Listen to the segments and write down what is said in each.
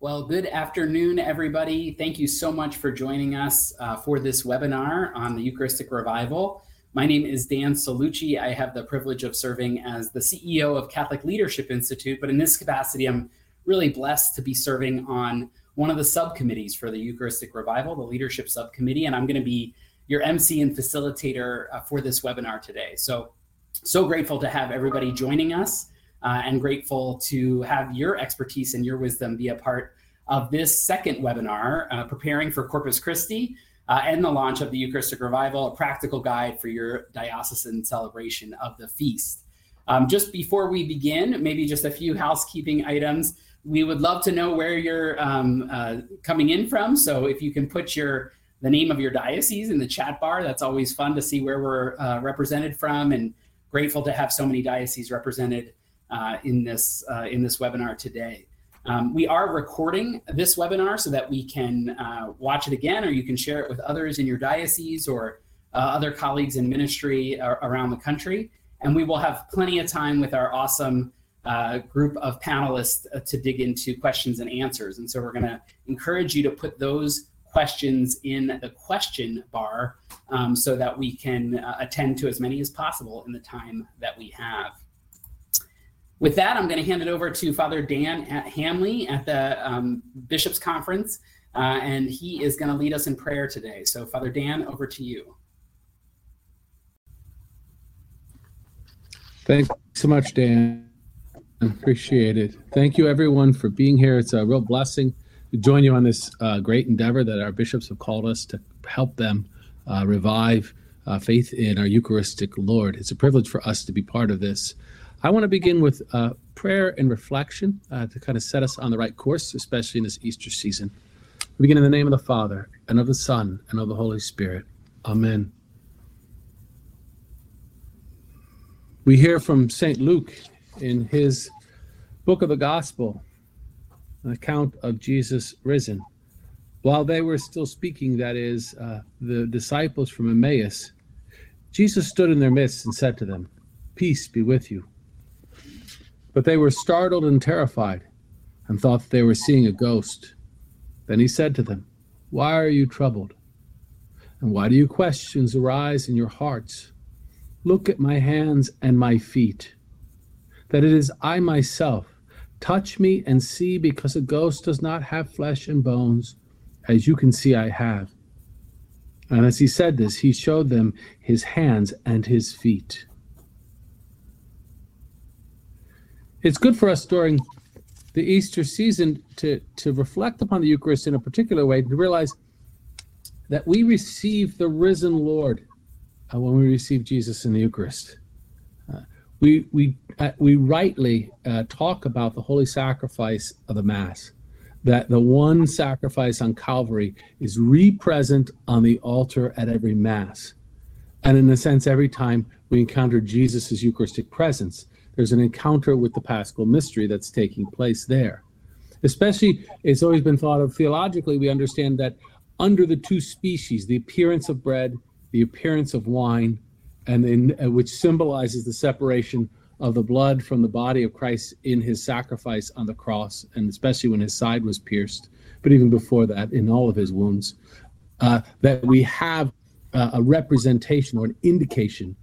Well, good afternoon, everybody. Thank you so much for joining us uh, for this webinar on the Eucharistic Revival. My name is Dan Cellucci. I have the privilege of serving as the CEO of Catholic Leadership Institute, but in this capacity, I'm really blessed to be serving on one of the subcommittees for the Eucharistic Revival, the Leadership Subcommittee, and I'm going to be your MC and facilitator uh, for this webinar today. So, so grateful to have everybody joining us uh, and grateful to have your expertise and your wisdom be a part of this second webinar, uh, Preparing for Corpus Christi uh, and the launch of the Eucharistic Revival, a practical guide for your diocesan celebration of the feast. Um, just before we begin, maybe just a few housekeeping items. We would love to know where you're um, uh, coming in from. So if you can put your the name of your diocese in the chat bar, that's always fun to see where we're uh, represented from, and grateful to have so many dioceses represented uh, in this uh, in this webinar today. Um, we are recording this webinar so that we can uh, watch it again, or you can share it with others in your diocese or uh, other colleagues in ministry around the country. And we will have plenty of time with our awesome uh, group of panelists uh, to dig into questions and answers. And so we're going to encourage you to put those questions in the question bar um, so that we can uh, attend to as many as possible in the time that we have. With that, I'm going to hand it over to Father Dan at Hanley at the um, Bishops' Conference, uh, and he is going to lead us in prayer today. So, Father Dan, over to you. Thanks so much, Dan. I appreciate it. Thank you, everyone, for being here. It's a real blessing to join you on this uh, great endeavor that our bishops have called us to help them uh, revive uh, faith in our Eucharistic Lord. It's a privilege for us to be part of this. I want to begin with uh, prayer and reflection uh, to kind of set us on the right course, especially in this Easter season. We begin in the name of the Father, and of the Son, and of the Holy Spirit. Amen. We hear from St. Luke in his book of the Gospel, an account of Jesus risen. While they were still speaking, that is, uh, the disciples from Emmaus, Jesus stood in their midst and said to them, Peace be with you. But they were startled and terrified and thought that they were seeing a ghost. Then he said to them, Why are you troubled? And why do you questions arise in your hearts? Look at my hands and my feet, that it is I myself. Touch me and see, because a ghost does not have flesh and bones, as you can see I have. And as he said this, he showed them his hands and his feet. It's good for us during the Easter season to to reflect upon the Eucharist in a particular way to realize that we receive the risen Lord uh, when we receive Jesus in the Eucharist. Uh, we we uh, we rightly uh, talk about the holy sacrifice of the Mass, that the one sacrifice on Calvary is re-present on the altar at every Mass, and in a sense, every time we encounter Jesus' Eucharistic presence, there's an encounter with the paschal mystery that's taking place there. Especially, it's always been thought of theologically, we understand that under the two species, the appearance of bread, the appearance of wine, and then uh, which symbolizes the separation of the blood from the body of Christ in his sacrifice on the cross, and especially when his side was pierced, but even before that, in all of his wounds, uh, that we have uh, a representation or an indication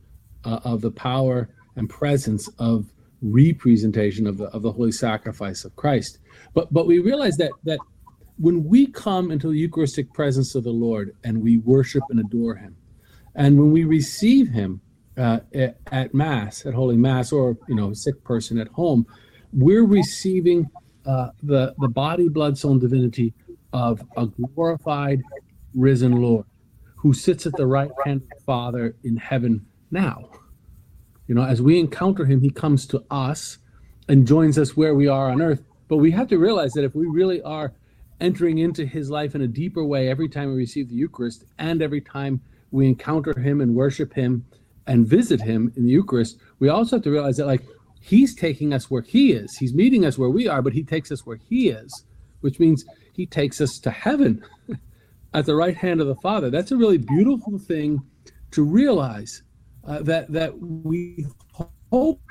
uh, of the power and presence of representation of the of the holy sacrifice of Christ. But but we realize that that when we come into the Eucharistic presence of the Lord and we worship and adore Him, and when we receive Him uh, at, Mass, at Holy Mass, or you know, a sick person at home, we're receiving uh, the the body, blood, soul, and divinity of a glorified, risen Lord, who sits at the right hand of the Father in heaven now. You know, as we encounter him, he comes to us and joins us where we are on earth. But we have to realize that if we really are entering into his life in a deeper way every time we receive the Eucharist and every time we encounter him and worship him and visit him in the Eucharist, we also have to realize that, like, he's taking us where he is. He's meeting us where we are, but he takes us where he is, which means he takes us to heaven at the right hand of the Father. That's a really beautiful thing to realize uh, that that we hope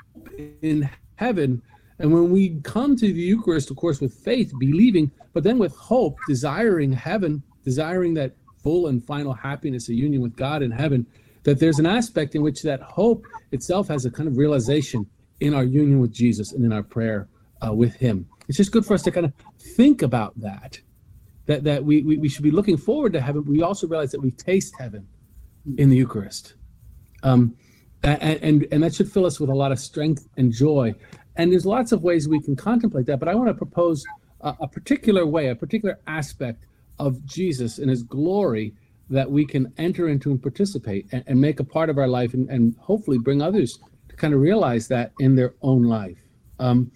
in heaven And when we come to the Eucharist, of course, with faith, believing, but then with hope, desiring heaven, desiring that full and final happiness, a union with God in heaven, that there's an aspect in which that hope itself has a kind of realization in our union with Jesus and in our prayer uh, with Him. It's just good for us to kind of think about that, that that we, we, we should be looking forward to heaven. We also realize that we taste heaven in the Eucharist. Um, and, and, that should fill us with a lot of strength and joy. And there's lots of ways we can contemplate that, but I want to propose a, a particular way, a particular aspect of Jesus and his glory that we can enter into and participate and, and make a part of our life and, and, hopefully bring others to kind of realize that in their own life. Um,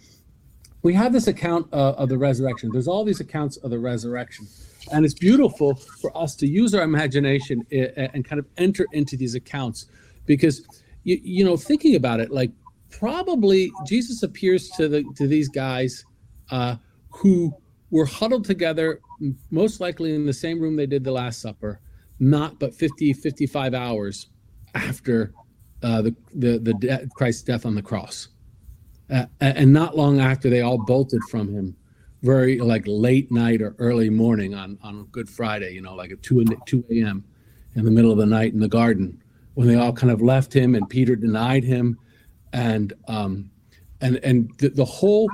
we have this account uh, of the resurrection. There's all these accounts of the resurrection. And it's beautiful for us to use our imagination eh, and kind of enter into these accounts because, you, you know, thinking about it, like probably Jesus appears to the to these guys uh, who were huddled together, most likely in the same room they did the Last Supper, not but 50, 55 hours after uh, the the the de- Christ's death on the cross, uh, and not long after they all bolted from him, very like late night or early morning on on Good Friday, you know, like at two two a.m. in the middle of the night in the garden when they all kind of left him and Peter denied him. And um, and and the, the whole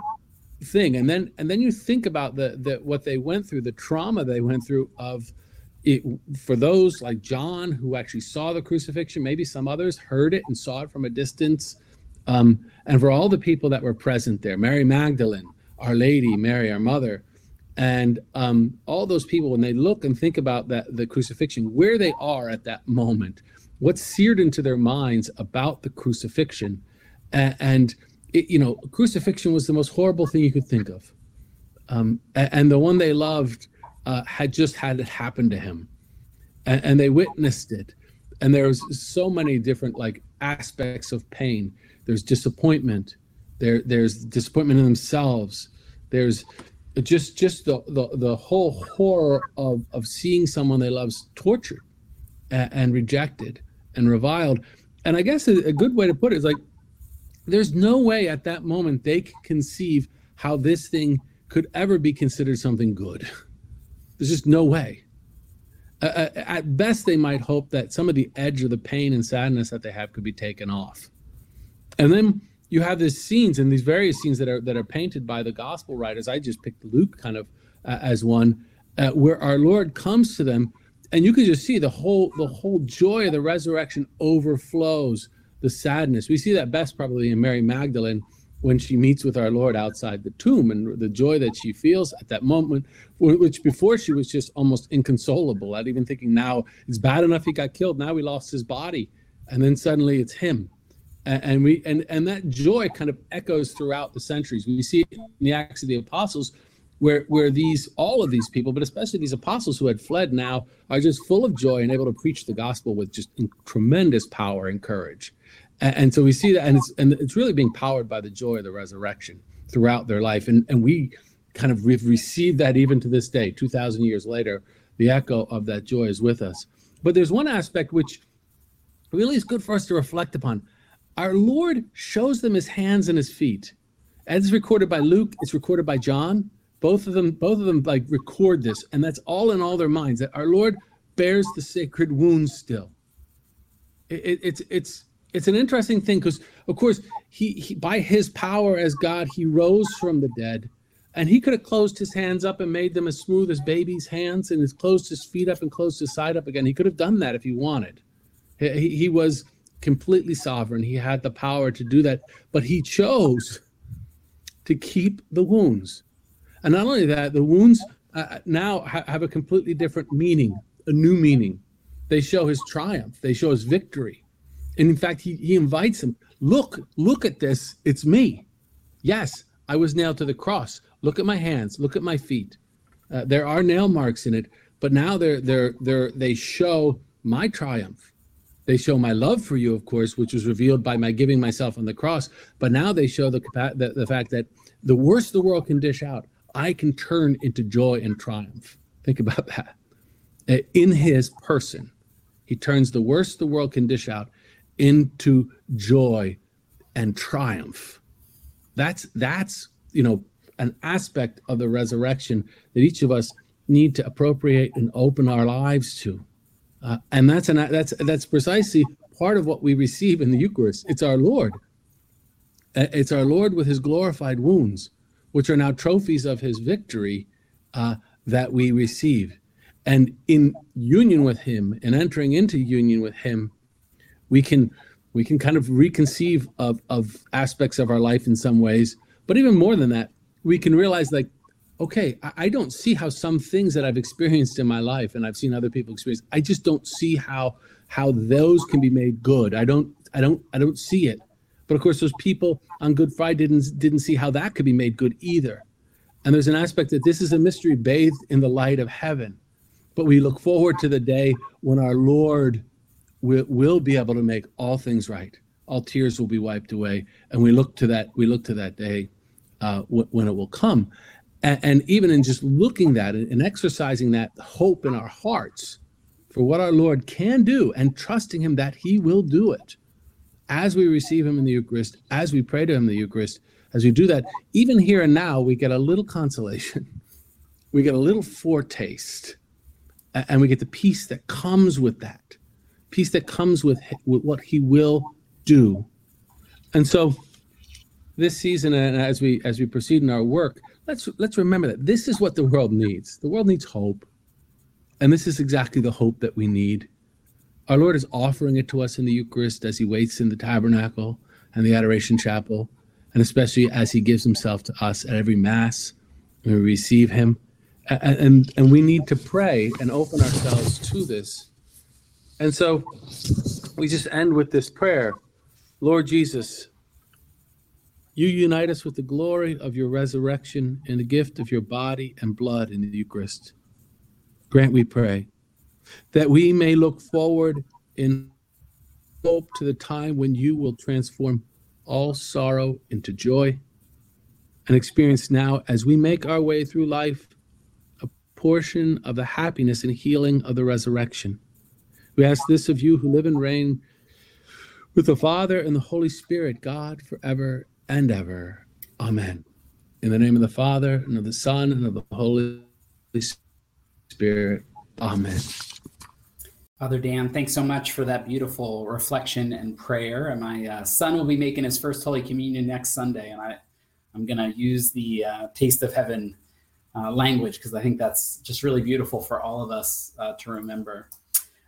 thing and then and then you think about the the what they went through the trauma they went through of it for those like John who actually saw the crucifixion maybe some others heard it and saw it from a distance um, and for all the people that were present there Mary Magdalene our lady Mary our mother and um, all those people when they look and think about that the crucifixion where they are at that moment what's seared into their minds about the crucifixion. And it, you know crucifixion was the most horrible thing you could think of. Um, and the one they loved uh, had just had it happen to him. And, and they witnessed it. And there's so many different like aspects of pain. There's disappointment. There there's disappointment in themselves. There's just just the the, the whole horror of of seeing someone they love tortured and, and rejected and reviled and i guess a, a good way to put it is like there's no way at that moment they could conceive how this thing could ever be considered something good. There's just no way. Uh, at best, they might hope that some of the edge of the pain and sadness that they have could be taken off. And then you have these scenes and these various scenes that are that are painted by the gospel writers. I just picked Luke kind of uh, as one, uh, where our Lord comes to them, and you can just see the whole the whole joy of the resurrection overflows the sadness. We see that best probably in Mary Magdalene when she meets with our Lord outside the tomb and the joy that she feels at that moment, which before she was just almost inconsolable at even thinking now it's bad enough he got killed. Now we lost his body. And then suddenly it's him. And, we and, and that joy kind of echoes throughout the centuries. We see it in the Acts of the Apostles where where these all of these people, but especially these apostles who had fled now, are just full of joy and able to preach the gospel with just tremendous power and courage. And, and so we see that, and it's and it's really being powered by the joy of the resurrection throughout their life, and and we kind of we've received that even to this day, two thousand years later. The echo of that joy is with us. But there's one aspect which really is good for us to reflect upon. Our Lord shows them his hands and his feet. As recorded by Luke, it's recorded by John. Both of them, both of them like record this, and that's all in all their minds that our Lord bears the sacred wounds still. It, it, it's it's it's an interesting thing because of course he, he, by his power as god he rose from the dead and he could have closed his hands up and made them as smooth as baby's hands and has closed his feet up and closed his side up again. He could have done that if he wanted. He, he was completely sovereign. He had the power to do that but he chose to keep the wounds and not only that the wounds uh, now ha- have a completely different meaning a new meaning they show his triumph they show his victory and in fact, he, he invites him, look, look at this. It's me. Yes, I was nailed to the cross. Look at my hands. Look at my feet. Uh, there are nail marks in it, but now they're they're they're they show my triumph. They show my love for you, of course, which was revealed by my giving myself on the cross. But now they show the the, the fact that the worst the world can dish out, I can turn into joy and triumph. Think about that. Uh, in His person, He turns the worst the world can dish out into joy and triumph. That's that's you know an aspect of the resurrection that each of us need to appropriate and open our lives to. Uh, and that's an that's that's precisely part of what we receive in the Eucharist. It's our Lord. Uh, it's our Lord with His glorified wounds, which are now trophies of His victory uh, that we receive. And in union with Him and entering into union with Him, we can we can kind of reconceive of of aspects of our life in some ways. But even more than that, we can realize like okay, I, I, don't see how some things that I've experienced in my life and I've seen other people experience, I just don't see how how those can be made good. I don't I don't I don't see it. But of course those people on Good Friday didn't didn't see how that could be made good either. And there's an aspect that this is a mystery bathed in the light of heaven. But we look forward to the day when our Lord will, will be able to make all things right. All tears will be wiped away, and we look to that. We look to that day uh, w- when it will come and, and even in just looking that and exercising that hope in our hearts for what our Lord can do and trusting Him that He will do it as we receive Him in the Eucharist, as we pray to Him in the Eucharist, as we do that, even here and now, we get a little consolation. We get a little foretaste, and we get the peace that comes with that, peace that comes with, with what He will do. And so, this season, uh, and as we as we proceed in our work, let's let's remember that this is what the world needs. The world needs hope. And this is exactly the hope that we need. Our Lord is offering it to us in the Eucharist as he waits in the tabernacle and the adoration chapel, and especially as he gives himself to us at every mass when we receive him. And, and, and we need to pray and open ourselves to this. And so we just end with this prayer Lord Jesus, you unite us with the glory of your resurrection and the gift of your body and blood in the Eucharist. Grant, we pray, that we may look forward in hope to the time when you will transform all sorrow into joy and experience now, as we make our way through life, a portion of the happiness and healing of the resurrection. We ask this of you who live and reign with the Father and the Holy Spirit, God, forever and ever. Amen. In the name of the Father, and of the Son, and of the Holy Spirit. Amen. Father Dan, thanks so much for that beautiful reflection and prayer. And my uh, son will be making his first Holy Communion next Sunday, and I, I'm going to use the uh, Taste of Heaven uh, language because I think that's just really beautiful for all of us uh, to remember.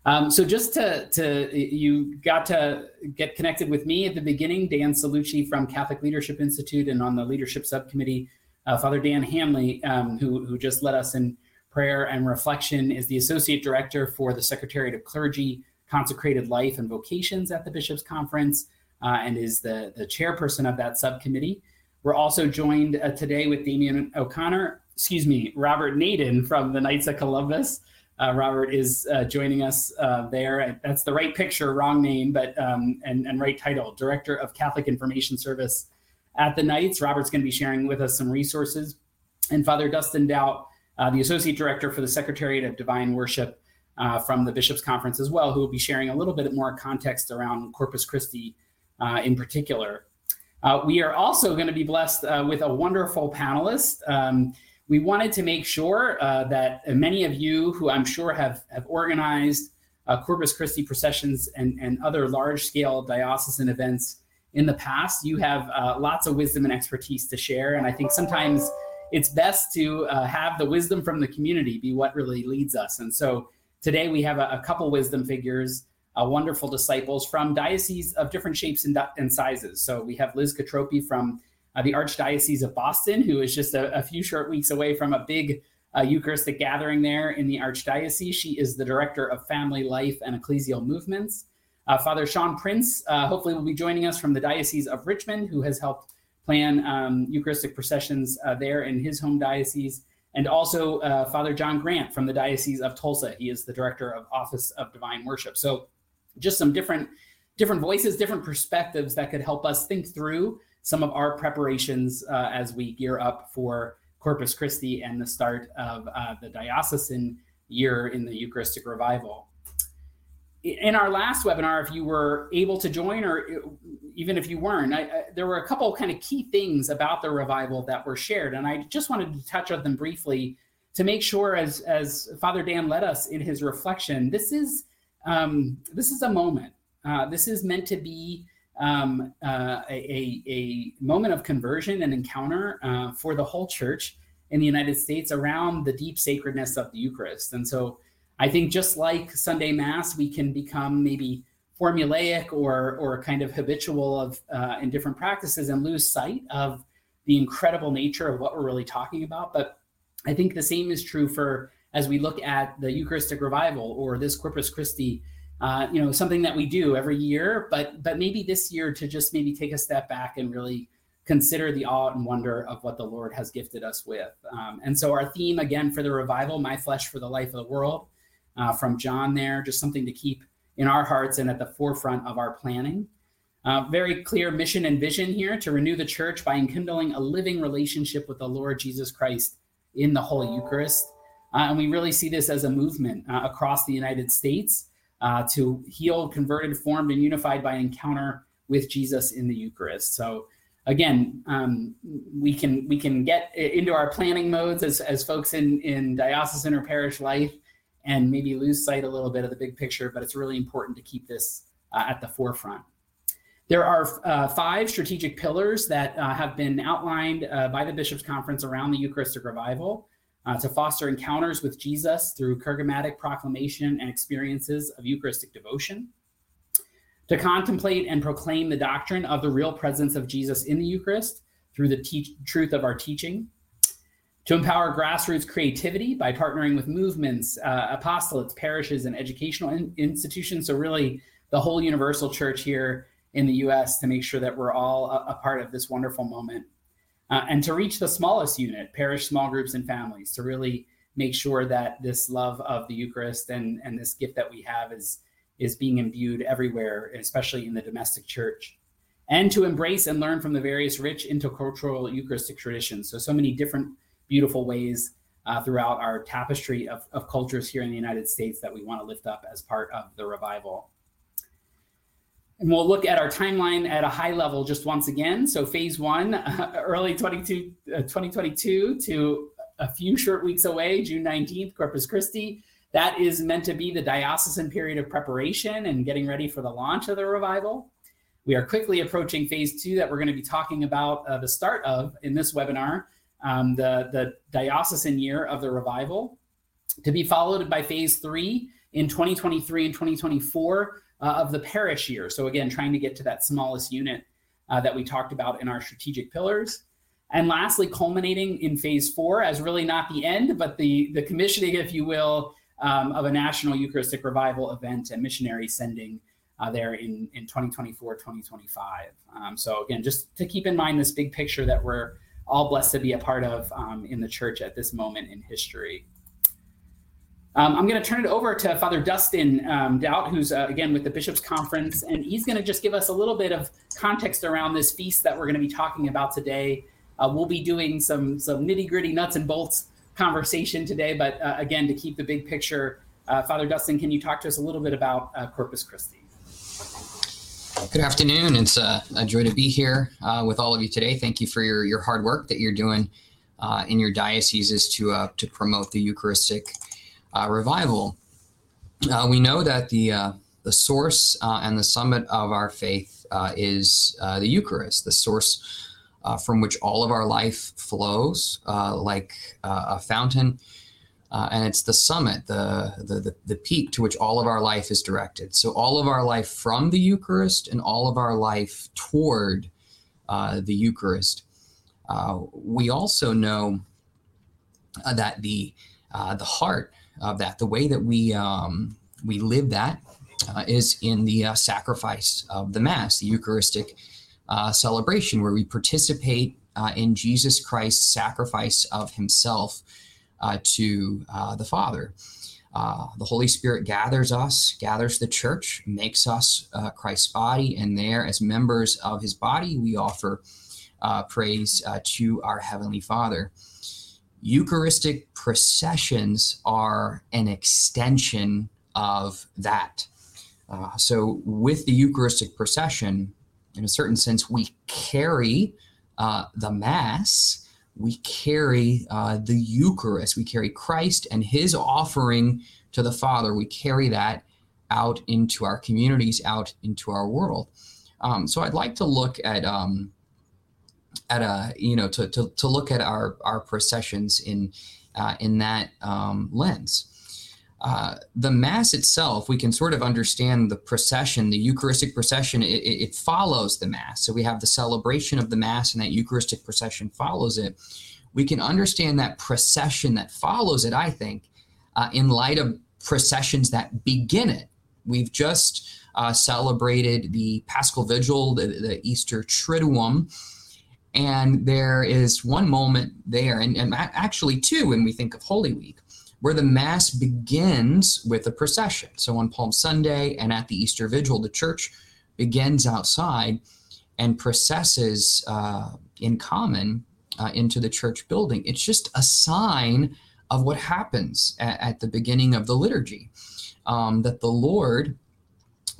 Um, so just to, to you got to get connected with me at the beginning, Dan Cellucci from Catholic Leadership Institute and on the leadership subcommittee, uh, Father Dan Hanley, um, who, who just led us in prayer and reflection, is the associate director for the Secretariat of Clergy, Consecrated Life and Vocations at the Bishops Conference, uh, and is the, the chairperson of that subcommittee. We're also joined uh, today with Damian O'Connor, excuse me, Robert Naden from the Knights of Columbus. Uh, Robert is uh, joining us uh, there. That's the right picture, wrong name, but um, and, and right title, Director of Catholic Information Service at the Knights. Robert's going to be sharing with us some resources. And Father Dustin Dought, uh, the Associate Director for the Secretariat of Divine Worship uh, from the Bishops' Conference as well, who will be sharing a little bit more context around Corpus Christi uh, in particular. we are also going to be blessed with a wonderful panelist. Um, we wanted to make sure uh, that many of you who I'm sure have, have organized uh, Corpus Christi processions and, and other large scale diocesan events in the past, you have uh, lots of wisdom and expertise to share. And I think sometimes it's best to uh, have the wisdom from the community be what really leads us. And so today we have a, a couple wisdom figures, uh, wonderful disciples from dioceses of different shapes and, and sizes. So we have Liz Katropi from uh, the Archdiocese of Boston, who is just a, a few short weeks away from a big uh, Eucharistic gathering there in the Archdiocese. She is the Director of Family Life and Ecclesial Movements. Uh, Father Sean Prince, uh, hopefully, will be joining us from the Diocese of Richmond, who has helped plan um, Eucharistic processions uh, there in his home diocese. And also uh, Father John Grant from the Diocese of Tulsa. He is the Director of Office of Divine Worship. So, just some different different voices, different perspectives that could help us think through some of our preparations uh, as we gear up for Corpus Christi and the start of uh, the diocesan year in the Eucharistic revival. In our last webinar, if you were able to join, or even if you weren't, I, I, there were a couple kind of key things about the revival that were shared, and I just wanted to touch on them briefly to make sure, as as Father Dan led us in his reflection, this is um, this is a moment. Uh, this is meant to be um, uh, a, a, moment of conversion and encounter uh, for the whole church in the United States around the deep sacredness of the Eucharist. And so I think just like Sunday Mass, we can become maybe formulaic or or kind of habitual of uh, in different practices and lose sight of the incredible nature of what we're really talking about. But I think the same is true for as we look at the Eucharistic revival or this Corpus Christi. Uh, you know, something that we do every year, but but maybe this year to just maybe take a step back and really consider the awe and wonder of what the Lord has gifted us with. Um, and so our theme again for the revival, my flesh for the life of the world, uh, from John there, just something to keep in our hearts and at the forefront of our planning. Uh, very clear mission and vision here to renew the church by enkindling a living relationship with the Lord Jesus Christ in the Holy Eucharist. Uh, and we really see this as a movement uh, across the United States uh, to heal, converted, formed, and unified by encounter with Jesus in the Eucharist. So again, um, we can we can get into our planning modes as, as folks in in diocesan or parish life and maybe lose sight a little bit of the big picture, but it's really important to keep this uh, at the forefront. There are uh, five strategic pillars that uh, have been outlined uh, by the Bishops' Conference around the Eucharistic revival uh, to foster encounters with Jesus through charismatic proclamation and experiences of Eucharistic devotion, to contemplate and proclaim the doctrine of the real presence of Jesus in the Eucharist through the te- truth of our teaching, to empower grassroots creativity by partnering with movements, uh, apostolates, parishes, and educational in- institutions. So, really, the whole universal church here in the US to make sure that we're all a, a part of this wonderful moment. Uh, and to reach the smallest unit, parish small groups and families, to really make sure that this love of the Eucharist and, and this gift that we have is, is being imbued everywhere, especially in the domestic church. And to embrace and learn from the various rich intercultural Eucharistic traditions. So, so many different beautiful ways uh, throughout our tapestry of, of cultures here in the United States that we want to lift up as part of the revival. And we'll look at our timeline at a high level just once again. So, phase one, uh, early 22, uh, 2022 to a few short weeks away, June 19th, Corpus Christi. That is meant to be the diocesan period of preparation and getting ready for the launch of the revival. We are quickly approaching phase two that we're going to be talking about uh, the start of in this webinar, um, the, the diocesan year of the revival, to be followed by phase three in 2023 and 2024 uh, of the parish year. So, again, trying to get to that smallest unit uh, that we talked about in our strategic pillars. And lastly, culminating in phase four as really not the end, but the, the commissioning, if you will, um, of a national Eucharistic revival event and missionary sending uh, there in, in 2024, 2025. Um, so, again, just to keep in mind this big picture that we're all blessed to be a part of um, in the church at this moment in history. Um, I'm going to turn it over to Father Dustin um, Dought, who's uh, again with the Bishops' Conference, and he's going to just give us a little bit of context around this feast that we're going to be talking about today. Uh, we'll be doing some some nitty gritty nuts and bolts conversation today, but uh, again, to keep the big picture, uh, Father Dustin, can you talk to us a little bit about uh, Corpus Christi? Good afternoon. It's a, a joy to be here uh, with all of you today. Thank you for your, your hard work that you're doing uh, in your dioceses to uh, to promote the Eucharistic uh, revival. Uh, we know that the uh, the source and the summit of our faith is the Eucharist, the source from which all of our life flows, like a fountain. Uh, and it's the summit, the, the, the the peak to which all of our life is directed. So all of our life from the Eucharist and all of our life toward uh, the Eucharist. Uh, we also know uh, that the uh, the heart of that, the way that we um, we live that, uh, is in the sacrifice of the Mass, the Eucharistic celebration, where we participate in Jesus Christ's sacrifice of Himself uh, to uh, the Father. Uh, the Holy Spirit gathers us, gathers the church, makes us uh, Christ's body, and there, as members of his body, we offer uh, praise uh, to our Heavenly Father. Eucharistic processions are an extension of that. So, with the Eucharistic procession, in a certain sense, we carry the Mass, we carry uh, the Eucharist, we carry Christ and His offering to the Father. We carry that out into our communities, out into our world. Um, so, I'd like to look at um, at a you know to, to, to look at our our processions in uh, in that um, lens. Uh, the mass itself, we can sort of understand the procession, the Eucharistic procession. It, it, follows the mass, so we have the celebration of the mass, and that Eucharistic procession follows it. We can understand that procession that follows it. I think, uh, in light of processions that begin it. We've just uh, celebrated the Paschal Vigil, the, the Easter Triduum, and there is one moment there, and, and actually two when we think of Holy Week, where the Mass begins with a procession. So on Palm Sunday and at the Easter Vigil, the church begins outside and processes uh, in common uh, into the church building. It's just a sign of what happens at, at the beginning of the liturgy. Um, that the Lord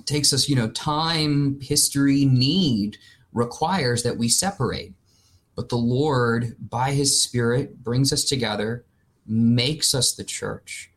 takes us, you know, time, history, need requires that we separate. But the Lord, by his Spirit, brings us together, makes us the church.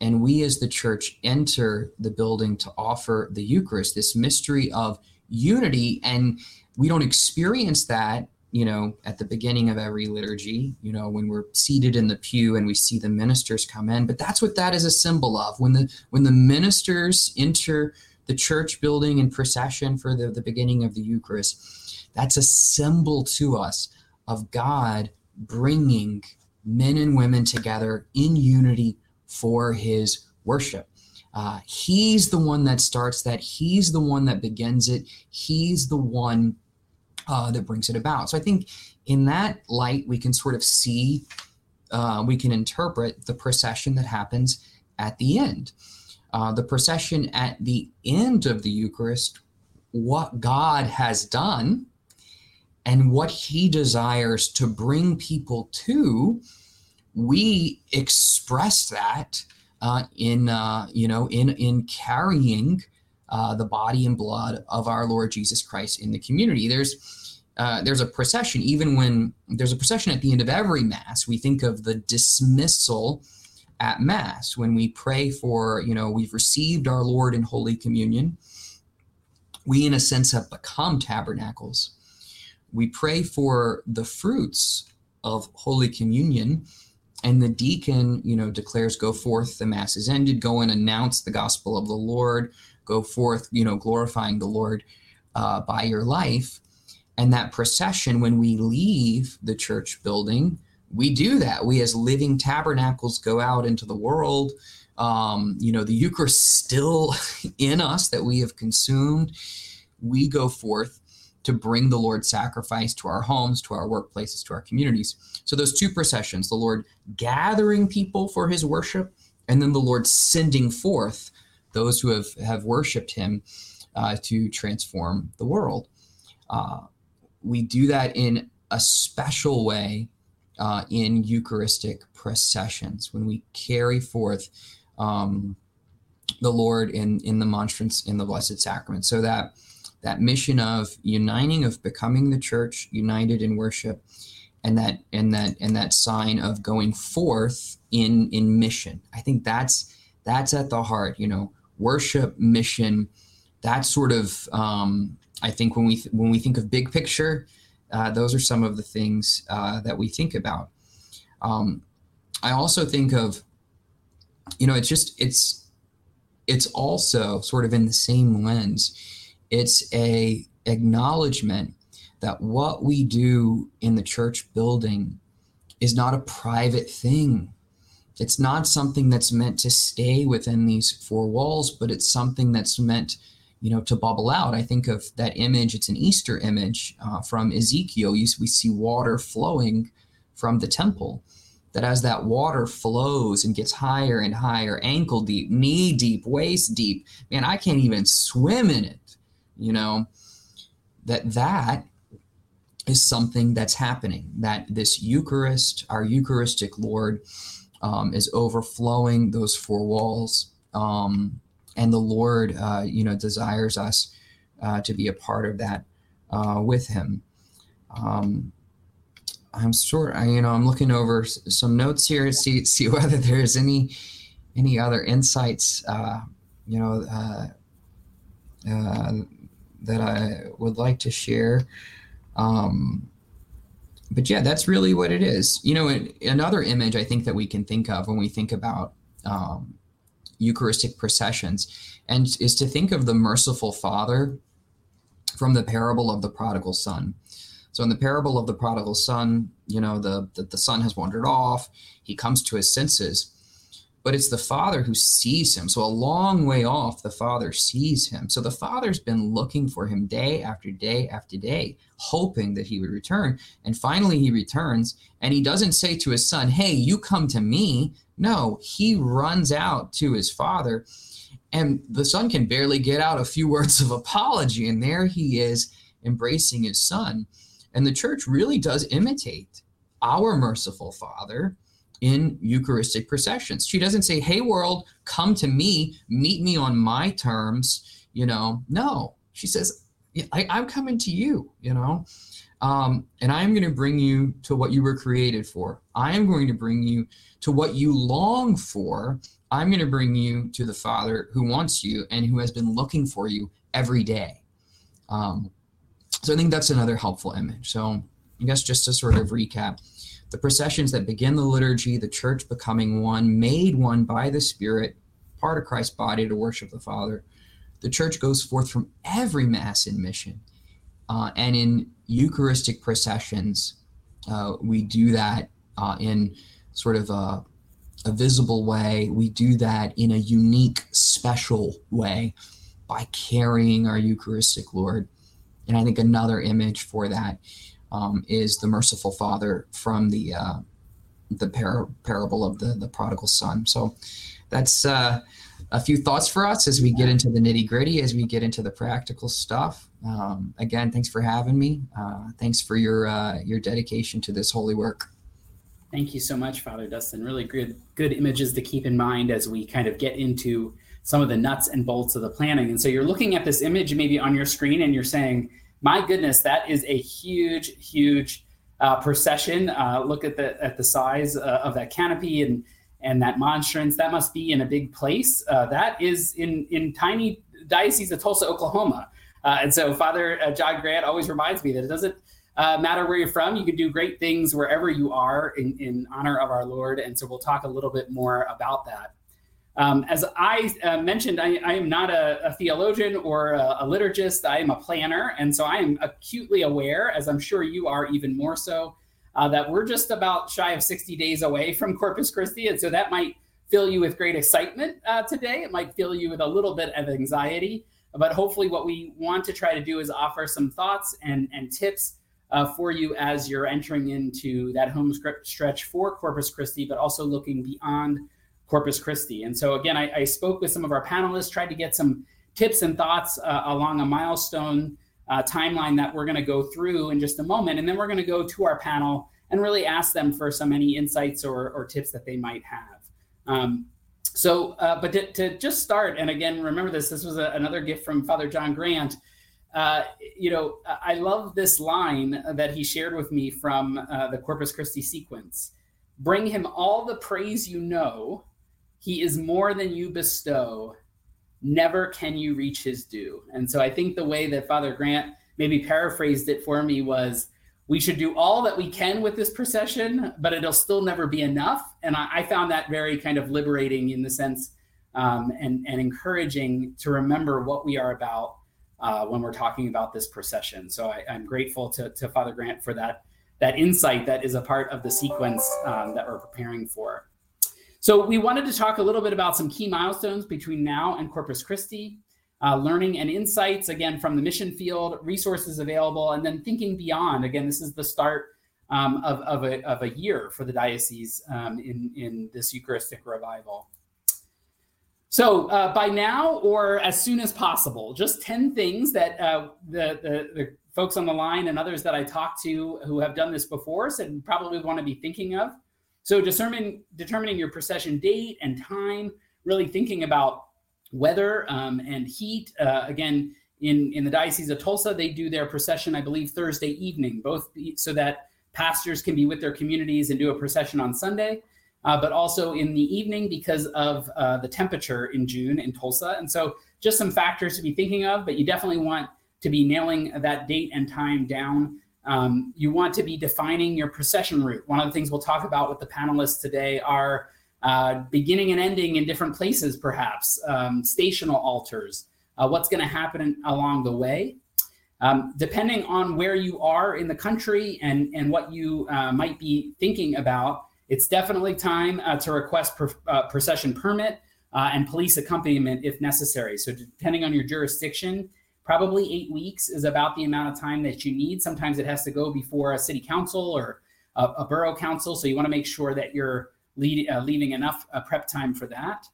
And we, as the church, enter the building to offer the Eucharist, this mystery of unity. And we don't experience that, you know, at the beginning of every liturgy, you know, when we're seated in the pew and we see the ministers come in. But that's what that is a symbol of. When the when the ministers enter the church building in procession for the, the beginning of the Eucharist, that's a symbol to us of God bringing men and women together in unity for his worship. Uh, he's the one that starts that. He's the one that begins it. He's the one uh, that brings it about. So I think in that light, we can sort of see, uh, we can interpret the procession that happens at the end. Uh, the procession at the end of the Eucharist, what God has done and what he desires to bring people to, we express that uh, in uh, you know in in carrying uh, the body and blood of our Lord Jesus Christ in the community. There's uh, there's a procession even when there's a procession at the end of every mass. We think of the dismissal at mass when we pray for you know we've received our Lord in Holy Communion. We in a sense have become tabernacles we pray for the fruits of Holy Communion. And the deacon, you know, declares, Go forth, the Mass is ended, go and announce the gospel of the Lord, go forth, you know, glorifying the Lord uh, by your life. And that procession, when we leave the church building, we do that. We, as living tabernacles, go out into the world. Um, you know, the Eucharist still in us that we have consumed. We go forth to bring the Lord's sacrifice to our homes, to our workplaces, to our communities. So those two processions, the Lord gathering people for his worship, and then the Lord sending forth those who have, have worshiped him uh, to transform the world. Uh, we do that in a special way uh, in Eucharistic processions when we carry forth um, the Lord in, in the monstrance in the Blessed Sacrament so that that mission of uniting of becoming the church united in worship and that and that and that sign of going forth in in mission. I think that's that's at the heart you know worship mission that sort of um, i think when we th- when we think of big picture uh, those are some of the things uh, that we think about. Um, i also think of you know it's just it's it's also sort of in the same lens it's a acknowledgement that what we do in the church building is not a private thing. It's not something that's meant to stay within these four walls, but it's something that's meant, you know, to bubble out. I think of that image. It's an Easter image uh, from Ezekiel. we see water flowing from the temple. That as that water flows and gets higher and higher, ankle deep, knee deep, waist deep, man, I can't even swim in it you know that that is something that's happening that this eucharist our eucharistic lord um, is overflowing those four walls um, and the Lord, uh, you know, desires us uh, to be a part of that uh, with Him. Um, I'm sort, I, you know, I'm looking over some notes here to see see whether there's any any other insights, uh, you know, uh, uh, that I would like to share. Um, but yeah, that's really what it is. You know, another image I think that we can think of when we think about um, Eucharistic processions, and is to think of the merciful Father from the parable of the prodigal son. So in the parable of the prodigal son, you know, the, the, the son has wandered off. He comes to his senses, but it's the father who sees him. So a long way off, the father sees him. So the father's been looking for him day after day after day, hoping that he would return. And finally he returns and he doesn't say to his son, Hey, you come to me. No, he runs out to his father. And the son can barely get out a few words of apology. And there he is embracing his son. And the church really does imitate our merciful Father in Eucharistic processions. She doesn't say, Hey, world, come to me, meet me on my terms. You know, no, she says, I, am coming to you, you know, um, and I'm going to bring you to what you were created for. I am going to bring you to what you long for. I'm going to bring you to the Father who wants you and who has been looking for you every day. Um, so I think that's another helpful image. So I guess just to sort of recap, the processions that begin the liturgy, the church becoming one, made one by the Spirit, part of Christ's body to worship the Father. The church goes forth from every Mass in mission. Uh, and in Eucharistic processions, uh, we do that uh, in sort of a, a visible way. We do that in a unique, special way by carrying our Eucharistic Lord and I think another image for that um, is the merciful Father from the uh, the par- parable of the the prodigal son. So that's uh, a few thoughts for us as we get into the nitty gritty, as we get into the practical stuff. Um, again, thanks for having me. Uh, thanks for your uh, your dedication to this holy work. Thank you so much, Father Dustin. Really good good images to keep in mind as we kind of get into some of the nuts and bolts of the planning. And so you're looking at this image maybe on your screen and you're saying, my goodness, that is a huge, huge uh, procession. Uh, look at the at the size uh, of that canopy and and that monstrance. That must be in a big place. Uh, that is in in tiny diocese of Tulsa, Oklahoma. Uh, and so Father uh, John Grant always reminds me that it doesn't matter where you're from. You can do great things wherever you are in, in honor of our Lord. And so we'll talk a little bit more about that. Um, as I uh, mentioned, I, I, am not a, a theologian or a, a, liturgist. I am a planner. And so I am acutely aware, as I'm sure you are even more so, uh, that we're just about shy of 60 days away from Corpus Christi. And so that might fill you with great excitement uh, today. It might fill you with a little bit of anxiety. But hopefully, what we want to try to do is offer some thoughts and, and tips uh, for you as you're entering into that home stretch for Corpus Christi, but also looking beyond Corpus Christi. And so, again, I, I, spoke with some of our panelists, tried to get some tips and thoughts uh, along a milestone uh, timeline that we're going to go through in just a moment. And then we're going to go to our panel and really ask them for some any insights or, or tips that they might have. Um, so, uh, but to, to, just start, and again, remember this, this was a, another gift from Father John Grant. Uh, you know, I love this line that he shared with me from uh, the Corpus Christi sequence. Bring him all the praise you know, he is more than you bestow. Never can you reach his due. And so I think the way that Father Grant maybe paraphrased it for me was we should do all that we can with this procession, but it'll still never be enough. And I, I found that very kind of liberating in the sense um, and, and encouraging to remember what we are about uh, when we're talking about this procession. So I, am grateful to, to Father Grant for that, that insight that is a part of the sequence um, that we're preparing for. So we wanted to talk a little bit about some key milestones between now and Corpus Christi, uh, learning and insights, again, from the mission field, resources available, and then thinking beyond. Again, this is the start um, of, of, a, of a year for the diocese um, in, in this Eucharistic revival. So uh, by now or as soon as possible, just 10 things that uh, the, the, the, folks on the line and others that I talked to who have done this before said probably want to be thinking of. So determining determining your procession date and time, really thinking about weather um, and heat. Uh, again, in, in the Diocese of Tulsa, they do their procession, I believe, Thursday evening, both so that pastors can be with their communities and do a procession on Sunday, uh, but also in the evening because of uh, the temperature in June in Tulsa. And so, just some factors to be thinking of, but you definitely want to be nailing that date and time down. Um, you want to be defining your procession route. One of the things we'll talk about with the panelists today are uh, beginning and ending in different places, perhaps, um, stational altars, uh, what's going to happen along the way. Um, depending on where you are in the country and, and what you uh, might be thinking about, it's definitely time uh, to request per, uh, procession permit uh, and police accompaniment if necessary. So, depending on your jurisdiction, probably eight weeks is about the amount of time that you need. Sometimes it has to go before a city council or a, a borough council. So, you want to make sure that you're lead, uh, leaving enough uh, prep time for that.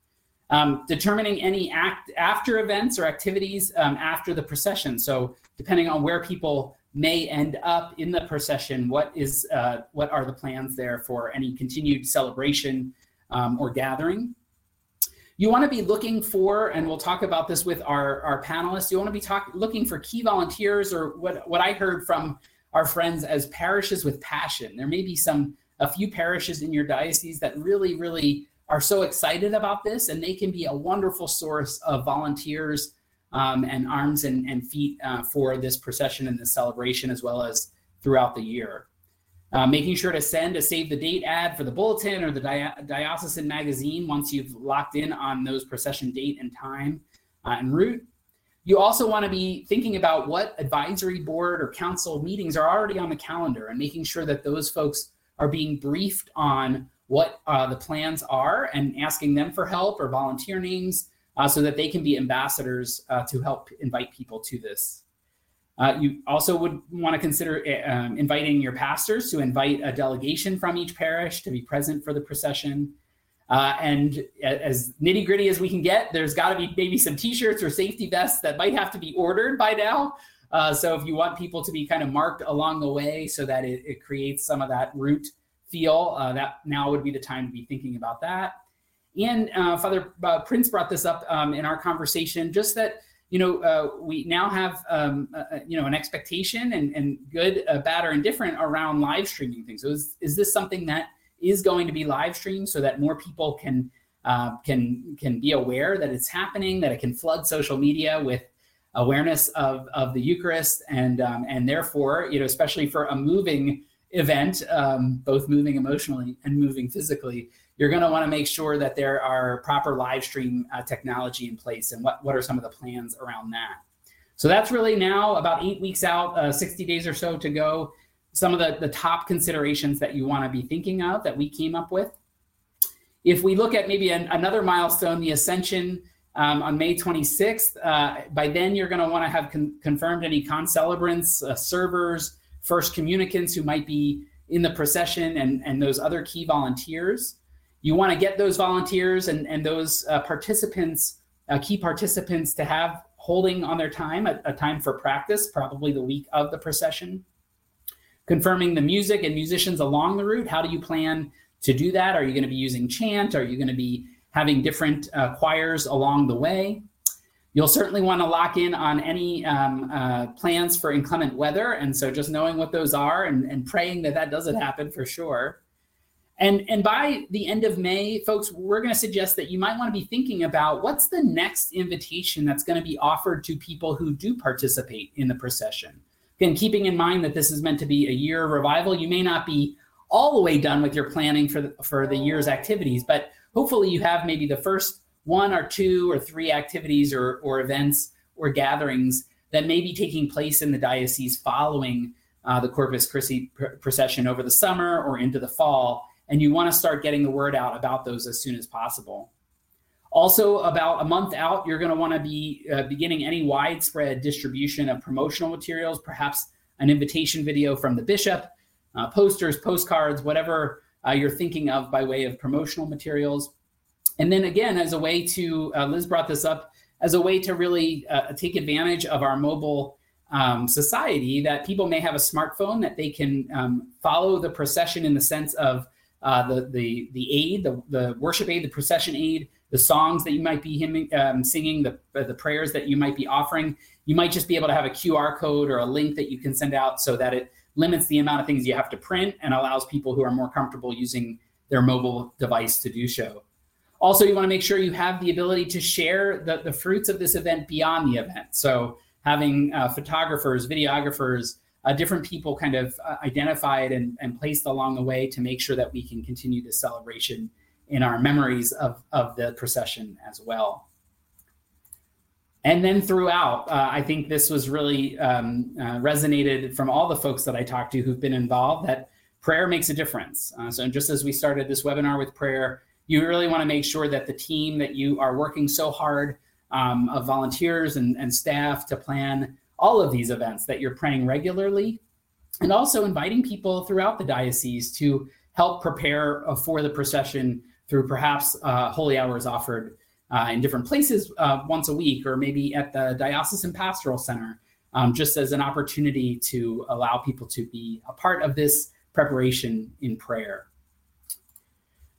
Um, determining any act after events or activities um, after the procession. So depending on where people may end up in the procession, what is uh, what are the plans there for any continued celebration um, or gathering? You want to be looking for, and we'll talk about this with our, our panelists. You want to be talk, looking for key volunteers, or what what I heard from our friends as parishes with passion. There may be some a few parishes in your diocese that really, really are so excited about this, and they can be a wonderful source of volunteers um, and arms and, and feet uh, for this procession and this celebration, as well as throughout the year. Uh, making sure to send a save the date ad for the bulletin or the di- diocesan magazine once you've locked in on those procession date and time uh, and route. You also want to be thinking about what advisory board or council meetings are already on the calendar and making sure that those folks are being briefed on what uh, the plans are and asking them for help or volunteer names uh, so that they can be ambassadors uh, to help invite people to this. Uh, you also would want to consider uh, um, inviting your pastors to invite a delegation from each parish to be present for the procession. Uh, and as nitty gritty as we can get, there's got to be maybe some t shirts or safety vests that might have to be ordered by now. Uh, so if you want people to be kind of marked along the way so that it, it creates some of that route feel, uh, that now would be the time to be thinking about that. And uh, Father Prince brought this up um, in our conversation, just that you know uh, we now have um, uh, you know an expectation and, and good, bad, or indifferent around live streaming things. So is, is this something that is going to be live streamed so that more people can can can be aware that it's happening, that it can flood social media with awareness of, of the Eucharist, and um, and therefore, you know, especially for a moving event, um, both moving emotionally and moving physically, you're going to want to make sure that there are proper live stream uh, technology in place. And what what are some of the plans around that? So that's really now about eight weeks out, uh, 60 days or so to go. Some of the, the top considerations that you want to be thinking of that we came up with. If we look at maybe an, another milestone, the Ascension, um, on May 26th. Uh, by then, you're going to want to have con- confirmed any concelebrants, uh, servers, first communicants who might be in the procession, and, and those other key volunteers. You want to get those volunteers and, and those uh, participants, uh, key participants, to have holding on their time a, a time for practice, probably the week of the procession. Confirming the music and musicians along the route. How do you plan to do that? Are you going to be using chant? Are you going to be having different uh, choirs along the way. You'll certainly want to lock in on any um, uh, plans for inclement weather. And so just knowing what those are and, and praying that that doesn't happen for sure. And, and by the end of May, folks, we're going to suggest that you might want to be thinking about what's the next invitation that's going to be offered to people who do participate in the procession. Again, keeping in mind that this is meant to be a year of revival, you may not be all the way done with your planning for the, for the year's activities, but hopefully you have maybe the first one or two or three activities or, or events or gatherings that may be taking place in the diocese following uh, the Corpus Christi pr- procession over the summer or into the fall. And you want to start getting the word out about those as soon as possible. Also, about a month out, you're going to want to be uh, beginning any widespread distribution of promotional materials, perhaps an invitation video from the bishop, uh, posters, postcards, whatever uh, you're thinking of by way of promotional materials. And then again, as a way to, uh, Liz brought this up, as a way to really uh, take advantage of our mobile um, society, that people may have a smartphone that they can um, follow the procession in the sense of uh, the the the aid, the the worship aid, the procession aid, the songs that you might be hymning, um, singing, the the prayers that you might be offering. You might just be able to have a QR code or a link that you can send out so that it limits the amount of things you have to print and allows people who are more comfortable using their mobile device to do so. Also, you want to make sure you have the ability to share the, the fruits of this event beyond the event. So, having uh, photographers, videographers, uh, different people kind of uh, identified and, and placed along the way to make sure that we can continue the celebration in our memories of, of the procession as well. And then throughout, uh, I think this was really um, uh, resonated from all the folks that I talked to who've been involved that prayer makes a difference. Uh, so, just as we started this webinar with prayer, you really want to make sure that the team that you are working so hard um, of volunteers and, and staff to plan all of these events that you're praying regularly, and also inviting people throughout the diocese to help prepare uh, for the procession through perhaps uh, holy hours offered uh, in different places uh, once a week, or maybe at the Diocesan Pastoral Center, um, just as an opportunity to allow people to be a part of this preparation in prayer.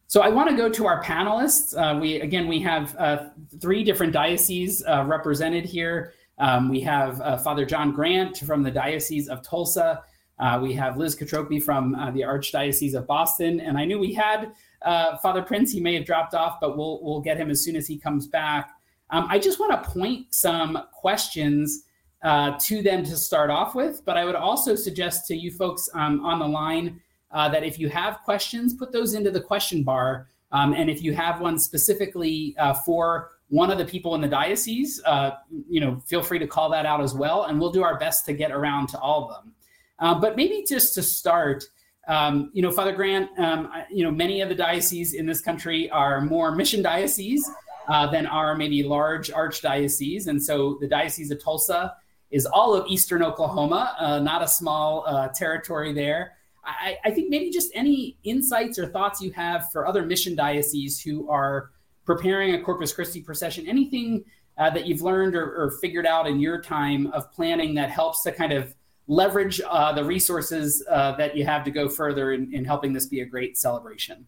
So I want to go to our panelists. Uh, we again we have uh, three different dioceses represented here. Um, we have uh, Father John Grant from the Diocese of Tulsa. we have Liz Katropy from the Archdiocese of Boston, and I knew we had uh, Father Prince, he may have dropped off, but we'll we'll get him as soon as he comes back. Um, I just want to point some questions uh, to them to start off with, but I would also suggest to you folks um, on the line uh, that if you have questions, put those into the question bar. Um, and if you have one specifically uh, for one of the people in the diocese, uh, you know, feel free to call that out as well, and we'll do our best to get around to all of them. Uh, but maybe just to start, um, you know, Father Grant, um, you know, many of the dioceses in this country are more mission dioceses uh, than are maybe large archdioceses. And so the Diocese of Tulsa is all of Eastern Oklahoma, uh, not a small uh, territory there. I, I, think maybe just any insights or thoughts you have for other mission dioceses who are preparing a Corpus Christi procession, anything uh, that you've learned or, or figured out in your time of planning that helps to kind of leverage uh, the resources uh, that you have to go further in, in helping this be a great celebration?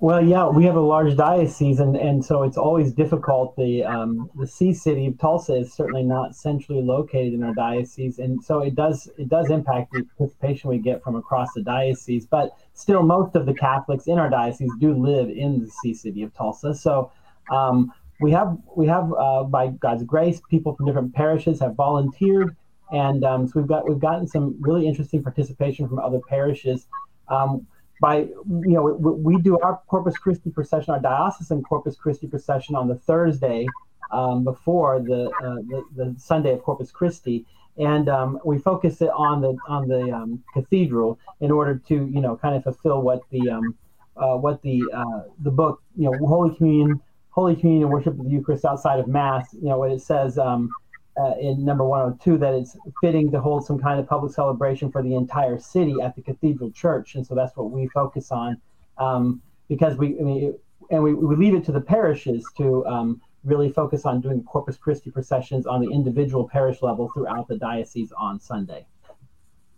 Well, yeah, we have a large diocese, and, and so it's always difficult. The um, the see city of Tulsa is certainly not centrally located in our diocese, and so it does it does impact the participation we get from across the diocese. But still, most of the Catholics in our diocese do live in the see city of Tulsa. So um, we have we have uh, by God's grace, people from different parishes have volunteered and um, so we've got we've gotten some really interesting participation from other parishes. Um, by you know we, we, do our Corpus Christi procession, our diocesan Corpus Christi procession on the Thursday um, before the, uh, the, the Sunday of Corpus Christi, and um, we focus it on the on the um, cathedral in order to you know kind of fulfill what the um, uh, what the uh, the book you know Holy Communion Holy Communion worship of the Eucharist outside of Mass you know what it says um, uh, in number 102 that it's fitting to hold some kind of public celebration for the entire city at the cathedral church. And so that's what we focus on um, because we I mean, and we, we leave it to the parishes to um, really focus on doing corpus christi processions on the individual parish level throughout the diocese on sunday.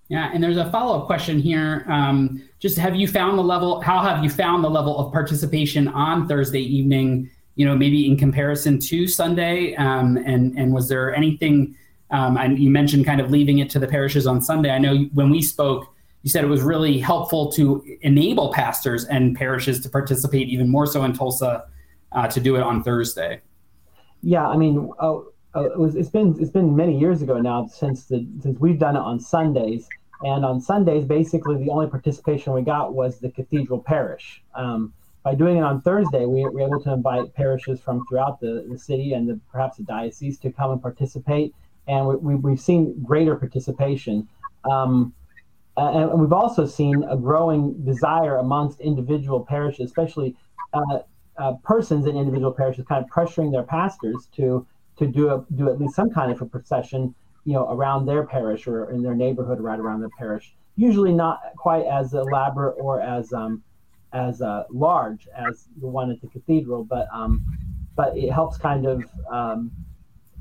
Yeah and there's a follow-up question here. Um, just have you found the level how have you found the level of participation on thursday evening you know, maybe in comparison to Sunday? Um, and and was there anything? Um, and you mentioned kind of leaving it to the parishes on Sunday. I know when we spoke, you said it was really helpful to enable pastors and parishes to participate even more so in Tulsa uh, to do it on Thursday. Yeah, I mean, uh, uh, it was, it's been it's been many years ago now since the since we've done it on Sundays. And on Sundays, basically, the only participation we got was the cathedral parish. Um, by doing it on Thursday, we were able to invite parishes from throughout the, the city and the, perhaps the diocese to come and participate. And we, we, have seen greater participation. Um, and, we've also seen a growing desire amongst individual parishes, especially uh, uh, persons in individual parishes, kind of pressuring their pastors to to do a, do at least some kind of a procession, you know, around their parish or in their neighborhood, right around their parish. Usually not quite as elaborate or as um, as uh, large as the one at the cathedral, but um, but it helps kind of um,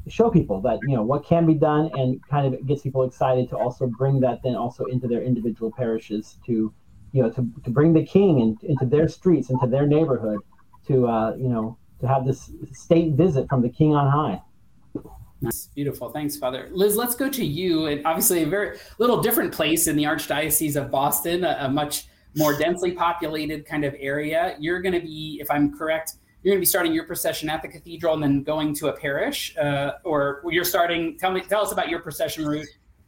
show people that you know what can be done, and kind of gets people excited to also bring that then also into their individual parishes to you know, to, to bring the king in, into their streets, into their neighborhood, to, uh, you know, to have this state visit from the king on high. Beautiful. Thanks, Father. Liz, let's go to you. And obviously, a very little different place in the Archdiocese of Boston, a, a much more densely populated kind of area. You're going to be, if I'm correct, you're going to be starting your procession at the cathedral and then going to a parish, uh, or you're starting. Tell me, tell us about your procession route.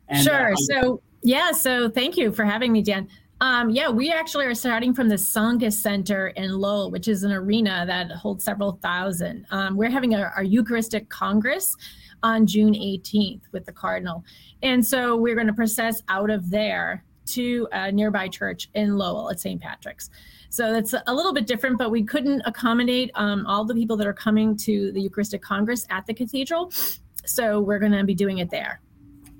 And, sure. Uh, so yeah. So thank you for having me, Dan. Um, yeah, we actually are starting from the Tsongas Center in Lowell, which is an arena that holds several thousand. Um, we're having a, our Eucharistic Congress on June 18th with the Cardinal. And so we're going to process out of there to a nearby church in Lowell at St. Patrick's. So that's a little bit different, but we couldn't accommodate um, all the people that are coming to the Eucharistic Congress at the cathedral. So we're going to be doing it there.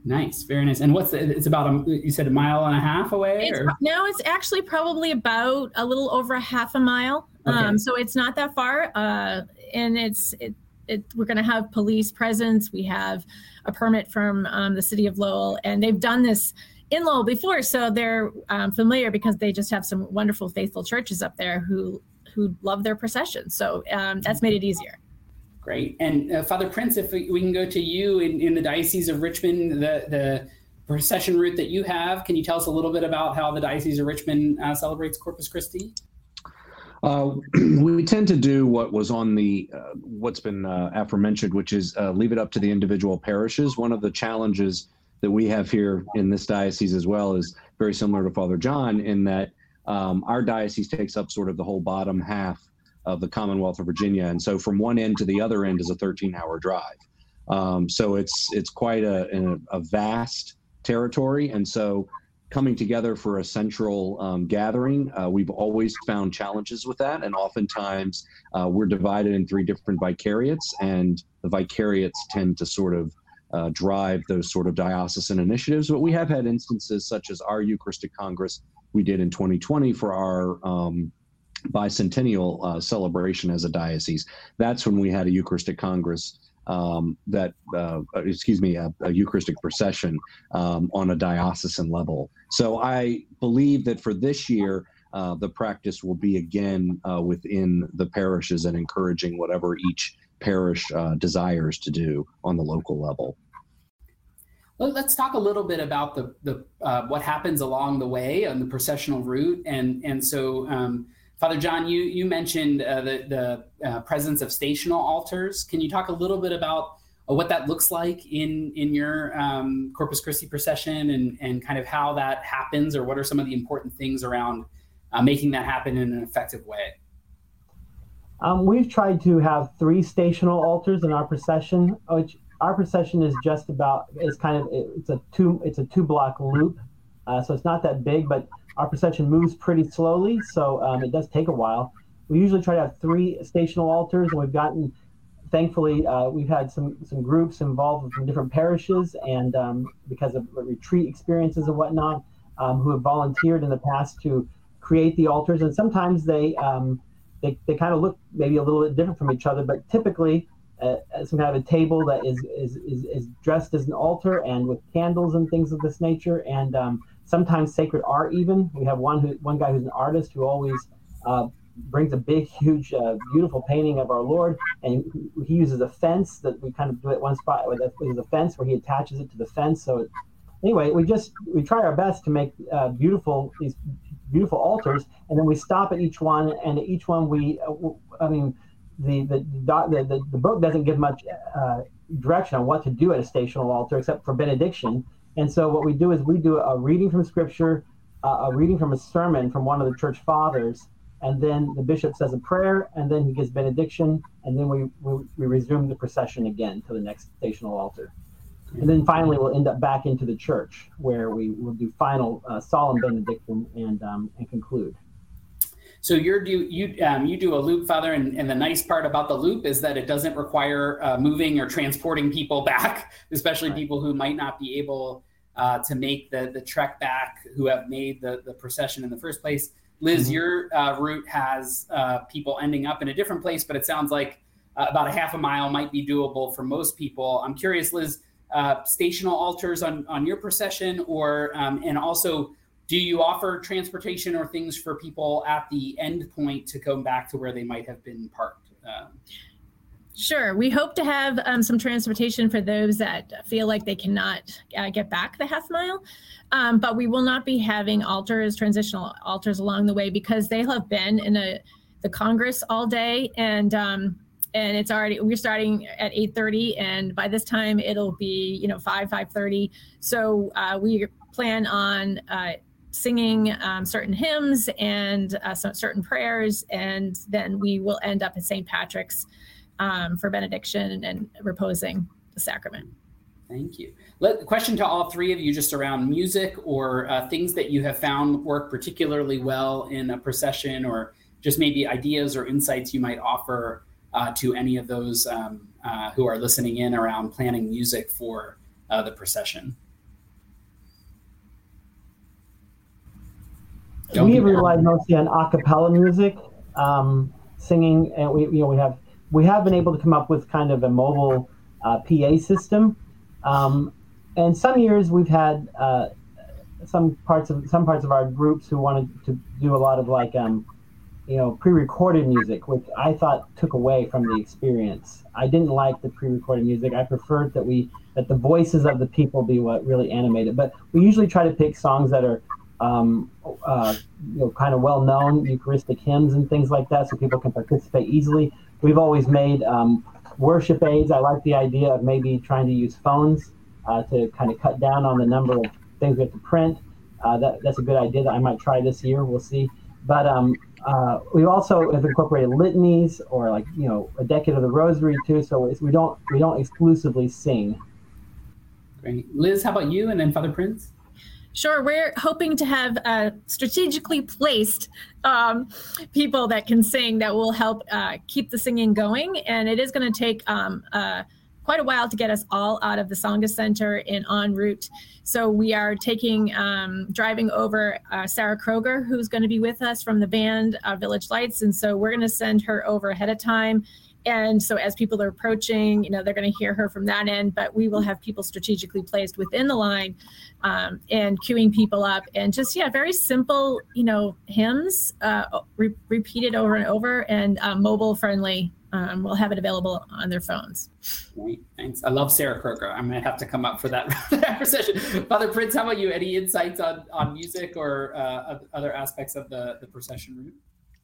Nice, very nice. And what's the, it's about a you said a mile and a half away? It's, no, it's actually probably about a little over a half a mile. Okay. Um, so it's not that far, uh, and it's it, it, we're going to have police presence. We have a permit from um, the city of Lowell, and they've done this in Lowell before, so they're um, familiar because they just have some wonderful faithful churches up there who who love their procession. So um, that's made it easier. Great. And uh, Father Prince, if we, we, can go to you in, in the Diocese of Richmond, the, the procession route that you have, can you tell us a little bit about how the Diocese of Richmond uh, celebrates Corpus Christi? Uh, we tend to do what was on the uh, what's been uh, aforementioned, which is uh, leave it up to the individual parishes. One of the challenges that we have here in this diocese as well is very similar to Father John in that um, our diocese takes up sort of the whole bottom half of the Commonwealth of Virginia, and so from one end to the other end is a 13-hour drive. Um, so it's it's quite a, a, vast territory, and so coming together for a central um, gathering, uh, we've always found challenges with that, and oftentimes uh, we're divided in three different vicariates, and the vicariates tend to sort of uh, drive those sort of diocesan initiatives. But we have had instances such as our Eucharistic Congress we did in 2020 for our um, bicentennial uh, celebration as a diocese. That's when we had a Eucharistic Congress um, that, uh, excuse me, a, a Eucharistic procession um, on a diocesan level. So I believe that for this year, uh, the practice will be again uh, within the parishes and encouraging whatever each parish uh, desires to do on the local level. Well, let's talk a little bit about the the uh, what happens along the way on the processional route, and and so um, Father John, you you mentioned uh, the the uh, presence of stational altars. Can you talk a little bit about uh, what that looks like in in your um, Corpus Christi procession, and and kind of how that happens, or what are some of the important things around uh, making that happen in an effective way? Um, we've tried to have three stational altars in our procession, which our procession is just about it's kind of it's a two it's a two block loop, uh, so it's not that big, but our procession moves pretty slowly, so um, it does take a while. We usually try to have three stational altars, and we've gotten, thankfully, uh, we've had some some groups involved from different parishes, and um, because of retreat experiences and whatnot, um, who have volunteered in the past to create the altars, and sometimes they um, they, they kind of look maybe a little bit different from each other, but typically uh, some kind of a table that is, is, is, is, dressed as an altar and with candles and things of this nature. And um, sometimes sacred art even. We have one who one guy who's an artist who always uh, brings a big, huge, uh, beautiful painting of our Lord, and he uses a fence that we kind of do at one spot with a, fence where he attaches it to the fence. So anyway, we just we try our best to make uh, beautiful these beautiful altars, and then we stop at each one, and at each one we, uh, I mean, the the the, the, book doesn't give much uh, direction on what to do at a stational altar except for benediction. And so what we do is we do a reading from Scripture, uh, a reading from a sermon from one of the church fathers, and then the bishop says a prayer, and then he gives benediction, and then we, we, we resume the procession again to the next stational altar. And then finally, we'll end up back into the church where we will do final uh, solemn benediction and, um, and conclude. So you're do you um, you do a loop, Father, and, and the nice part about the loop is that it doesn't require uh, moving or transporting people back, especially right. people who might not be able uh, to make the the trek back, who have made the the procession in the first place. Liz, mm-hmm. your uh, route has uh, people ending up in a different place, but it sounds like uh, about a half a mile might be doable for most people. I'm curious, Liz, uh, stational altars on on your procession, or um, and also do you offer transportation or things for people at the end point to come back to where they might have been parked? Um, Sure. We hope to have um, some transportation for those that feel like they cannot uh, get back the half mile. Um, but we will not be having altars, transitional altars along the way because they have been in a the Congress all day and um, and it's already we're starting at 8:30 and by this time it'll be you know 5 5:30. So uh, we plan on uh, singing um, certain hymns and uh, some certain prayers and then we will end up at St. Patrick's um, for benediction and reposing the sacrament. Thank you. Let, question to all three of you just around music or uh, things that you have found work particularly well in a procession or just maybe ideas or insights you might offer uh, to any of those um, uh, who are listening in around planning music for uh, the procession. Don't we relied mostly on a cappella music, um, singing, and we you know we have we have been able to come up with kind of a mobile uh, PA system. Um, and some years we've had uh, some parts of some parts of our groups who wanted to do a lot of like um, you know pre-recorded music, which I thought took away from the experience. I didn't like the pre-recorded music. I preferred that we that the voices of the people be what really animated. But we usually try to pick songs that are um, uh, you know, kind of well-known Eucharistic hymns and things like that, so people can participate easily. We've always made um, worship aids. I like the idea of maybe trying to use phones uh, to kind of cut down on the number of things we have to print. Uh, that, that's a good idea that I might try this year. We'll see. But um, uh, we also have incorporated litanies or like you know a decade of the Rosary too. So we don't we don't exclusively sing. Great, Liz. How about you? And then Father Prince. Sure, we're hoping to have uh, strategically placed um, people that can sing that will help uh, keep the singing going. And it is going to take um, uh, quite a while to get us all out of the Tsongas Center and en route. So we are taking, um, driving over uh, Sarah Kroger, who's going to be with us from the band uh, Village Lights. And so we're going to send her over ahead of time and so as people are approaching, you know, they're going to hear her from that end, but we will have people strategically placed within the line um, and queuing people up and just, yeah, very simple, you know, hymns uh, re- repeated over and over and uh, mobile friendly. Um, we'll have it available on their phones. Great, thanks. I love Sarah Kroger. I'm gonna have to come up for that, that session. Father Prince, how about you? Any insights on, on music or uh, other aspects of the, the procession route?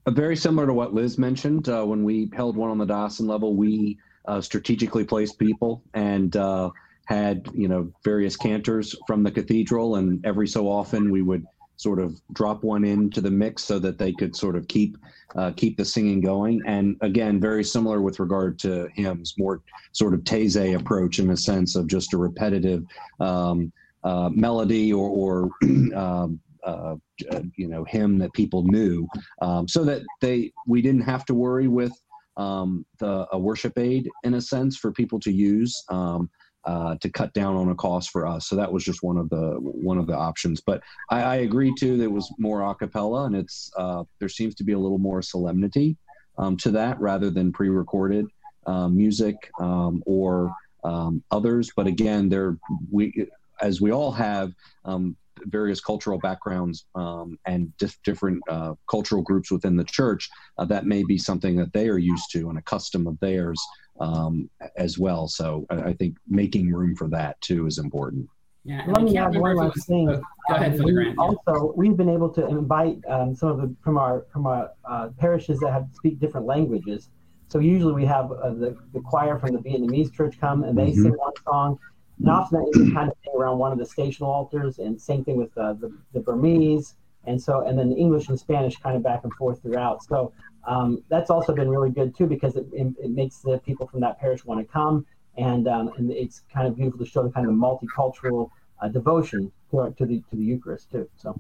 Uh, very similar to what Liz mentioned. Uh, when we held one on the diocesan level, we uh, strategically placed people and uh, had you know various cantors from the cathedral, and every so often we would sort of drop one into the mix so that they could sort of keep uh, keep the singing going. And again, very similar with regard to hymns, more sort of Taizé approach in the sense of just a repetitive um, uh, melody or, or um, uh, you know hymn that people knew, um, so that they we didn't have to worry with um, the a worship aid in a sense for people to use um, uh, to cut down on a cost for us. So that was just one of the one of the options. But I, I agree too that it was more a cappella, and it's uh, there seems to be a little more solemnity um, to that rather than pre-recorded uh, music um, or um, others. But again, there we as we all have um, various cultural backgrounds um, and dif- different uh, cultural groups within the church, uh, that may be something that they are used to and a custom of theirs um, as well. So I, I, think making room for that too is important. Yeah, Let me add one last thing. Go ahead, um, we also, we've been able to invite um, some of the from our from our uh, parishes that have speak different languages. So usually we have uh, the, the choir from the Vietnamese church come and they mm-hmm. sing one song, and often that is kind of thing around one of the stational altars, and same thing with uh, the, the Burmese, and so and then English and Spanish kind of back and forth throughout. So um, that's also been really good too because it, it, it, makes the people from that parish want to come, and um, and it's kind of beautiful to show the kind of multicultural uh, devotion to, to the to the Eucharist too. So.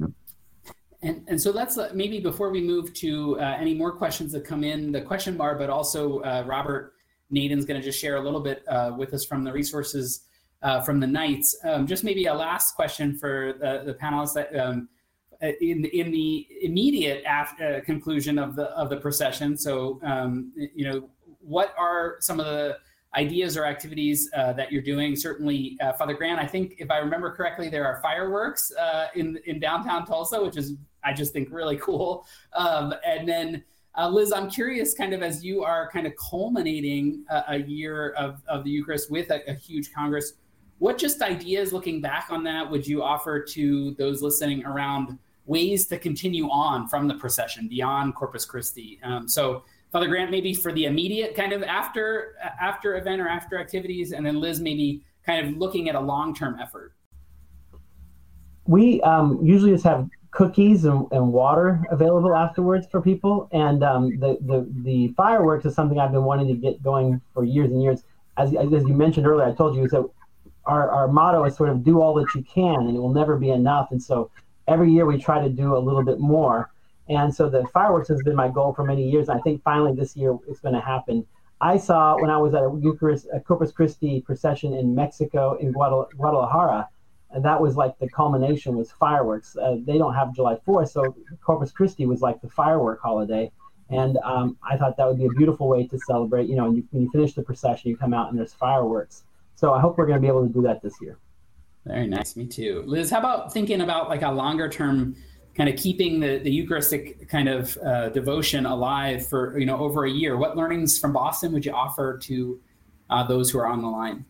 And, and so let's uh, maybe before we move to uh, any more questions that come in the question bar, but also uh, Robert Naden's going to just share a little bit uh, with us from the resources uh, from the Knights. Um, just maybe a last question for the, the panelists that um, uh, in in the immediate after, uh, conclusion of the of the procession. So um, you know, what are some of the ideas or activities uh, that you're doing. Certainly, uh, Father Grant, I think if I remember correctly, there are fireworks uh, in in downtown Tulsa, which is I just think really cool. Um, and then. Uh, Liz, I'm curious, kind of as you are kind of culminating a, a year of, of the Eucharist with a, a huge Congress, what just ideas looking back on that would you offer to those listening around ways to continue on from the procession beyond Corpus Christi? Um, so, Father Grant, maybe for the immediate kind of after after event or after activities, and then Liz, maybe kind of looking at a long term effort. We um, usually just have cookies and, and, water available afterwards for people, and um, the, the the fireworks is something I've been wanting to get going for years and years. As, as you mentioned earlier, I told you so our, our motto is sort of do all that you can and it will never be enough. And so every year we try to do a little bit more. And so the fireworks has been my goal for many years. And I think finally this year it's going to happen. I saw when I was at a Eucharist, a Corpus Christi procession in Mexico in Guadalajara, and that was like the culmination was fireworks. Uh, they don't have July 4th, so Corpus Christi was like the firework holiday. And um, I thought that would be a beautiful way to celebrate. You know, you, when you finish the procession, you come out and there's fireworks. So I hope we're going to be able to do that this year. Very nice. Me too. Liz, how about thinking about like a longer term kind of keeping the, the Eucharistic kind of uh, devotion alive for, you know, over a year? What learnings from Boston would you offer to uh, those who are on the line?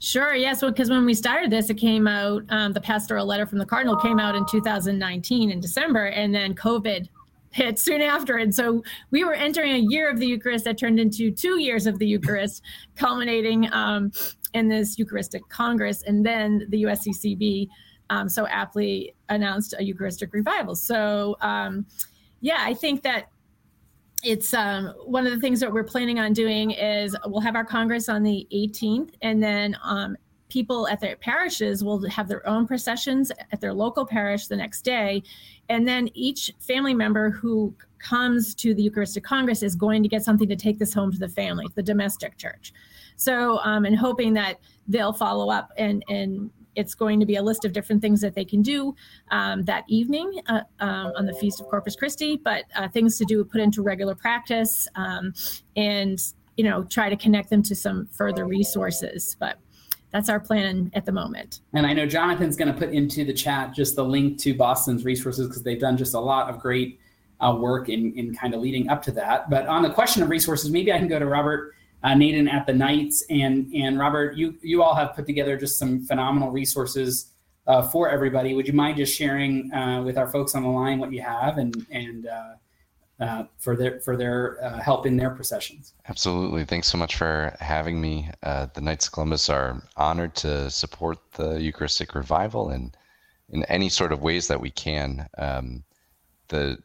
Sure. Yes. Well, because when we started this, it came out, um, the pastoral letter from the Cardinal came out in 2019 in December, and then COVID hit soon after. And so we were entering a year of the Eucharist that turned into two years of the Eucharist, culminating um, in this Eucharistic Congress. And then the USCCB um, so aptly announced a Eucharistic revival. So, um, yeah, I think that it's um, one of the things that we're planning on doing is we'll have our Congress on the 18th, and then um, people at their parishes will have their own processions at their local parish the next day. And then each family member who comes to the Eucharistic Congress is going to get something to take this home to the family, the domestic church. So, um, and hoping that they'll follow up and, and it's going to be a list of different things that they can do um, that evening uh, um, on the Feast of Corpus Christi, but uh, things to do, put into regular practice, um, and you know, try to connect them to some further resources. But that's our plan at the moment. And I know Jonathan's going to put into the chat just the link to Boston's resources because they've done just a lot of great uh, work in, in kind of leading up to that. But on the question of resources, maybe I can go to Robert uh, Naden at the Knights and and Robert, you you all have put together just some phenomenal resources uh, for everybody. Would you mind just sharing uh, with our folks on the line what you have and and uh, for their for their uh, help in their processions. Absolutely, thanks so much for having me. Uh, the Knights of Columbus are honored to support the Eucharistic revival and in any sort of ways that we can. Um, the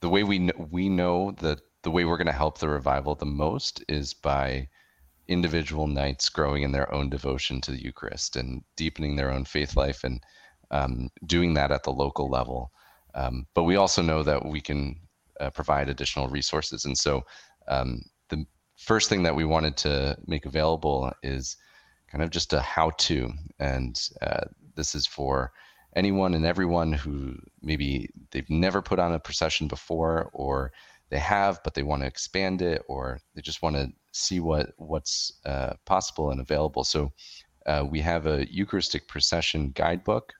the way we kn- we know that the way we're going to help the revival the most is by individual knights growing in their own devotion to the Eucharist and deepening their own faith life and um, doing that at the local level. Um, but we also know that we can uh, provide additional resources. And so um, the first thing that we wanted to make available is kind of just a how to. And uh, this is for anyone and everyone who maybe they've never put on a procession before or they have but they want to expand it or they just want to see what what's uh, possible and available so uh, we have a eucharistic procession guidebook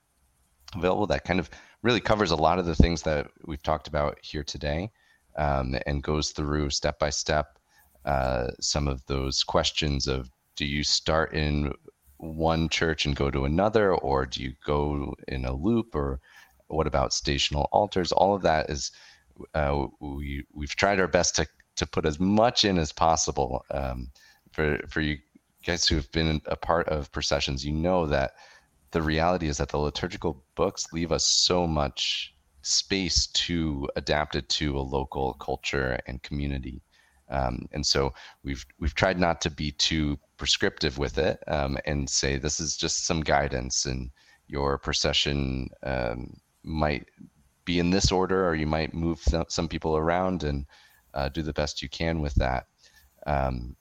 available that kind of really covers a lot of the things that we've talked about here today um, and goes through step by step uh, some of those questions of do you start in one church and go to another or do you go in a loop or what about stational altars? All of that is uh, we, we've tried our best to, to put as much in as possible. Um, for, for you guys who have been a part of processions you know that the reality is that the liturgical books leave us so much space to adapt it to a local culture and community. Um, and so we've we've tried not to be too prescriptive with it um, and say this is just some guidance and your procession um, might be in this order or you might move some, some people around and uh, do the best you can with that. Um,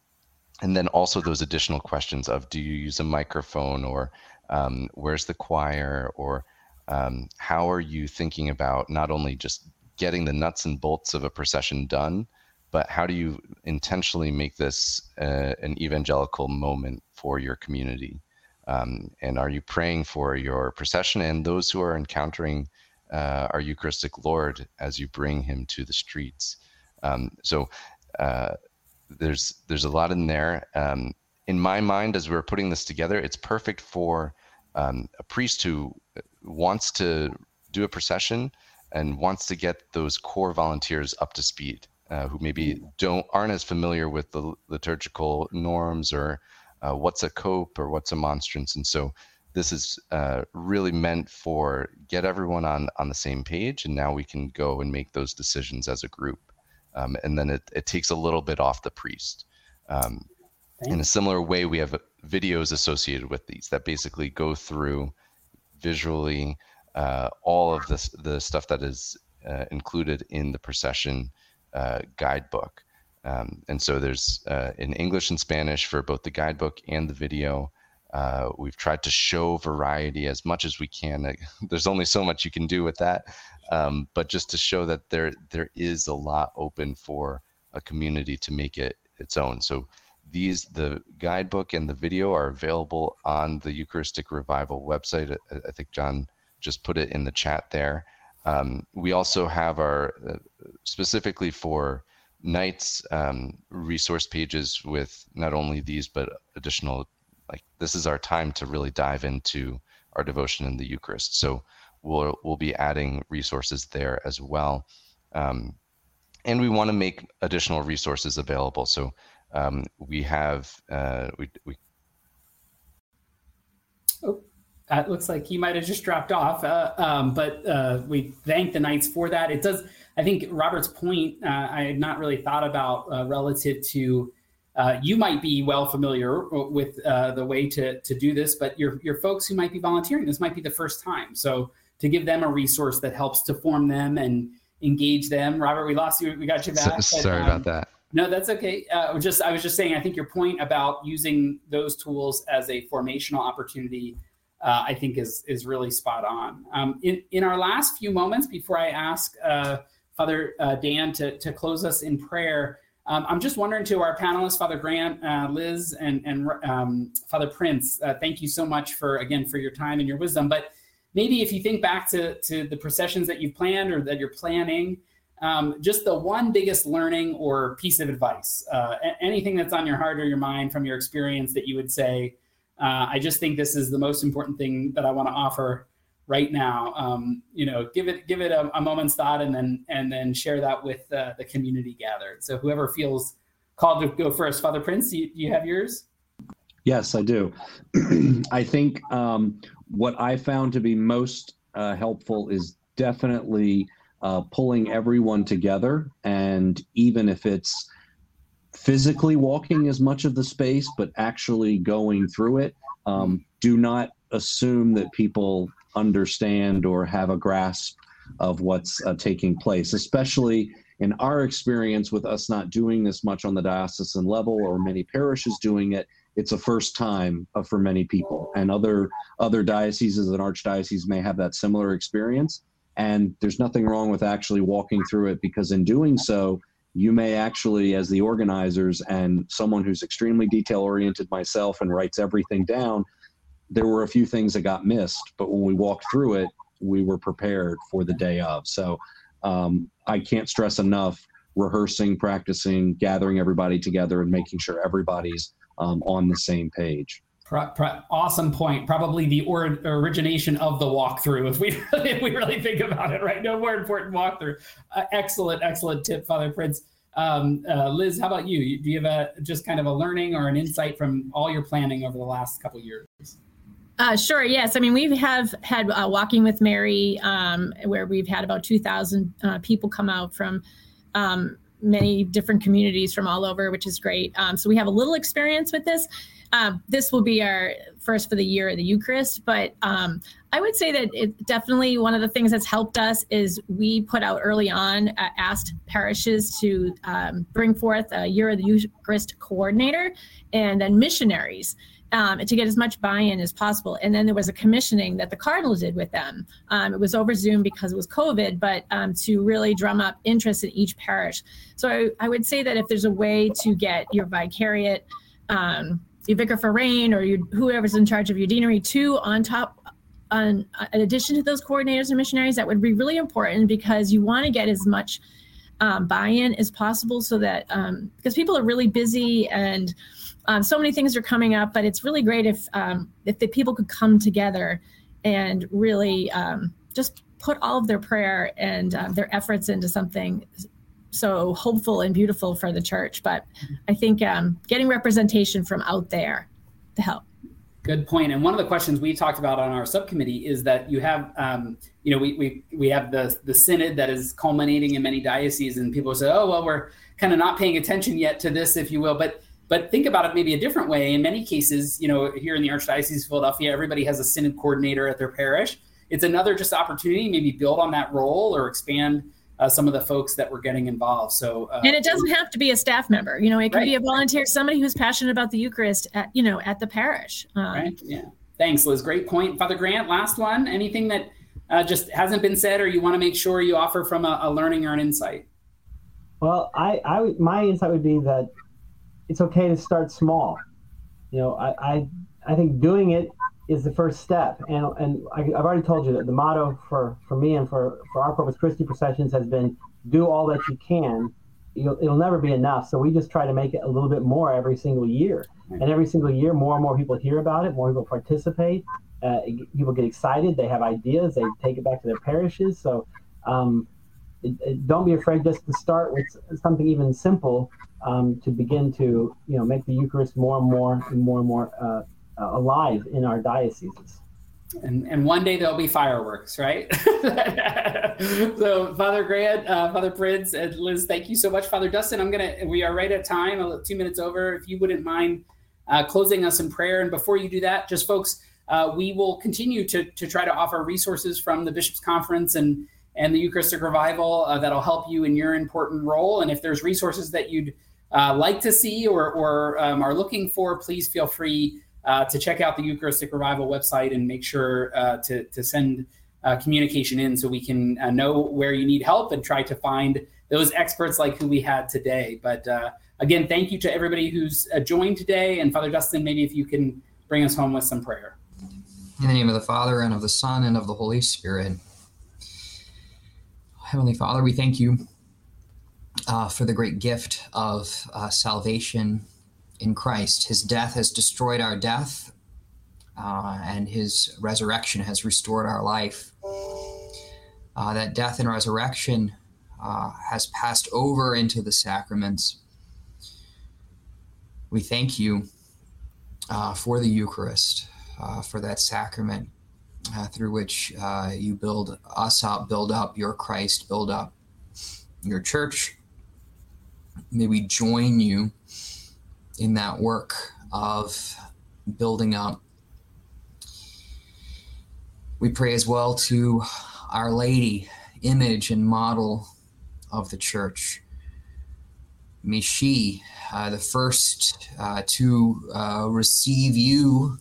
and then also those additional questions of do you use a microphone or um, where's the choir or um, how are you thinking about not only just getting the nuts and bolts of a procession done but how do you intentionally make this uh, an evangelical moment for your community? Um, and are you praying for your procession and those who are encountering uh, our Eucharistic Lord as you bring him to the streets? Um, so uh, there's there's a lot in there. Um, in my mind, as we're putting this together, it's perfect for um, a priest who wants to do a procession and wants to get those core volunteers up to speed, uh, who maybe don't aren't as familiar with the liturgical norms or uh, what's a cope or what's a monstrance, and so this is uh, really meant for get everyone on on the same page, and now we can go and make those decisions as a group, um, and then it, it takes a little bit off the priest. Um, in a similar way, we have videos associated with these that basically go through visually uh, all of this the stuff that is uh, included in the procession uh, guidebook. Um, and so there's uh, in English and Spanish for both the guidebook and the video. Uh, we've tried to show variety as much as we can. There's only so much you can do with that, um, but just to show that there there is a lot open for a community to make it its own. So these the guidebook and the video are available on the Eucharistic Revival website. I, I think John just put it in the chat there. Um, we also have our uh, specifically for Knights um, resource pages with not only these but additional like this is our time to really dive into our devotion in the Eucharist. So we'll we'll be adding resources there as well. Um, and we want to make additional resources available. So um, we have uh, we, we oh it looks like he might have just dropped off uh, um, but uh, we thank the knights for that it does i think robert's point uh, i had not really thought about uh, relative to uh, you might be well familiar with the way to, to do this but your, your folks who might be volunteering this might be the first time so to give them a resource that helps to form them and engage them robert we lost you we got you back so, sorry um, about that no, that's okay. Uh, just I was just saying. I think your point about using those tools as a formational opportunity, uh, I think, is is really spot on. Um, in in our last few moments before I ask uh, Father uh, Dan to to close us in prayer, um, I'm just wondering to our panelists, Father Grant, uh, Liz, and and um, Father Prince. Uh, thank you so much for again for your time and your wisdom. But maybe if you think back to to the processions that you've planned or that you're planning um, just the one biggest learning or piece of advice, uh, anything that's on your heart or your mind from your experience that you would say, uh, I just think this is the most important thing that I want to offer right now. Um, you know, give it give it a, a, moment's thought, and then and then share that with uh, the community gathered. So whoever feels called to go first, Father Prince, do you, you have yours? Yes, I do. I think um, what I found to be most uh, helpful is definitely uh, pulling everyone together. And even if it's physically walking as much of the space, but actually going through it, um, do not assume that people understand or have a grasp of what's uh, taking place, especially in our experience with us not doing this much on the diocesan level or many parishes doing it it's a first time uh, for many people and other other dioceses and archdioceses may have that similar experience and there's nothing wrong with actually walking through it because in doing so, you may actually, as the organizers and someone who's extremely detail oriented myself and writes everything down, there were a few things that got missed. But when we walked through it, we were prepared for the day of. So um, I can't stress enough rehearsing, practicing, gathering everybody together, and making sure everybody's um, on the same page. Pro, pro, awesome point. Probably the or, origination of the walkthrough, if we if we really think about it, right? No more important walkthrough. Uh, excellent, excellent tip, Father Prince. Um, uh, Liz, how about you? Do you have a just kind of a learning or an insight from all your planning over the last couple years? Uh, sure. Yes. I mean, we have had uh, Walking with Mary, um, where we've had about 2,000 uh, people come out from um, many different communities from all over, which is great. Um, so we have a little experience with this. Um, this will be our first for the year of the Eucharist, but um, I would say that it definitely one of the things that's helped us is we put out early on, uh, asked parishes to um, bring forth a year of the Eucharist coordinator and then missionaries. Um, to get as much buy-in as possible. And then there was a commissioning that the Cardinal did with them. Um, it was over Zoom because it was COVID, but um, to really drum up interest in each parish. So I, I, would say that if there's a way to get your vicariate, um, your vicar forane, or your, whoever's in charge of your deanery, to on top. On, in addition to those coordinators and missionaries, that would be really important because you want to get as much um, buy-in as possible, so that because people are really busy and um, so many things are coming up, but it's really great if um, if the people could come together and really um, just put all of their prayer and uh, their efforts into something so hopeful and beautiful for the church. But I think um, getting representation from out there to help. Good point. And one of the questions we talked about on our subcommittee is that you have, um, you know, we, we, we have the, the synod that is culminating in many dioceses and people say, oh, well, we're kind of not paying attention yet to this, if you will. But but think about it maybe a different way. In many cases, you know, here in the Archdiocese of Philadelphia, everybody has a synod coordinator at their parish. It's another just opportunity, maybe build on that role or expand uh, some of the folks that were getting involved. So, uh, and it doesn't have to be a staff member. You know, it could right. be a volunteer, somebody who's passionate about the Eucharist at you know at the parish. Um, right. Yeah. Thanks, Liz. Great point, Father Grant. Last one. Anything that uh, just hasn't been said, or you want to make sure you offer from a, a learning or an insight? Well, I, I, my insight would be that it's okay to start small. You know, I, I, I think doing it is the first step. And, and I, have already told you that the motto for, for me and for, for our Corpus Christi processions has been do all that you can. You'll, it'll never be enough. So we just try to make it a little bit more every single year. And every single year, more and more people hear about it, more people participate. Uh, people get excited. They have ideas. They take it back to their parishes. So um, it, it, don't be afraid just to start with something even simple um, to begin to you know make the Eucharist more and more and more and more uh, uh, alive in our dioceses. And, and one day there'll be fireworks, right? so, Father Grant, uh, Father Prince, and Liz, thank you so much. Father Dustin, I'm gonna. We are right at time, two minutes over. If you wouldn't mind uh, closing us in prayer, and before you do that, just folks, uh, we will continue to to try to offer resources from the Bishops' Conference and and the Eucharistic Revival uh, that'll help you in your important role. And if there's resources that you'd uh, like to see or, or um, are looking for, please feel free uh, to check out the Eucharistic Revival website and make sure uh, to, to send uh, communication in so we can uh, know where you need help and try to find those experts like who we had today. But uh, again, thank you to everybody who's joined today. And Father Dustin, maybe if you can bring us home with some prayer. In the name of the Father, and of the Son, and of the Holy Spirit. Heavenly Father, we thank you uh, for the great gift of uh, salvation in Christ. His death has destroyed our death, uh, and his resurrection has restored our life. Uh, that death and resurrection uh, has passed over into the sacraments. We thank you uh, for the Eucharist, for that sacrament through which you build us up, build up your Christ, build up your church, may we join you in that work of building up. We pray as well to Our Lady, image and model of the church. May she, uh, the first uh, to uh, receive you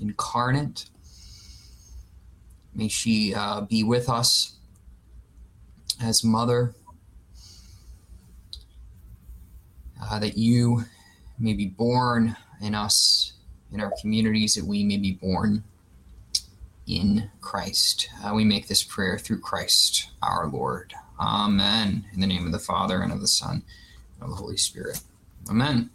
incarnate, may she uh, be with us as mother uh, that you may be born in us, in our communities, that we may be born in Christ. Uh, we make this prayer through Christ our Lord. Amen. In the name of the Father, and of the Son, and of the Holy Spirit. Amen.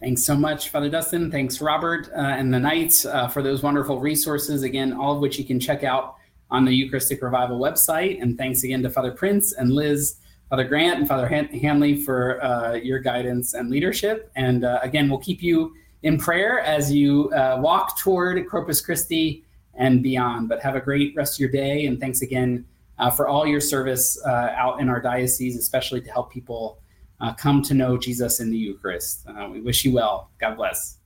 Thanks so much, Father Dustin. Thanks, Robert, uh, and the Knights uh, for those wonderful resources. Again, all of which you can check out on the Eucharistic Revival website. And thanks again to Father Prince and Liz Father Grant and Father Han- Hanley for uh, your guidance and leadership. And uh, again, we'll keep you in prayer as you uh, walk toward Corpus Christi and beyond. But have a great rest of your day. And thanks again uh, for all your service uh, out in our diocese, especially to help people uh, come to know Jesus in the Eucharist. we wish you well. God bless.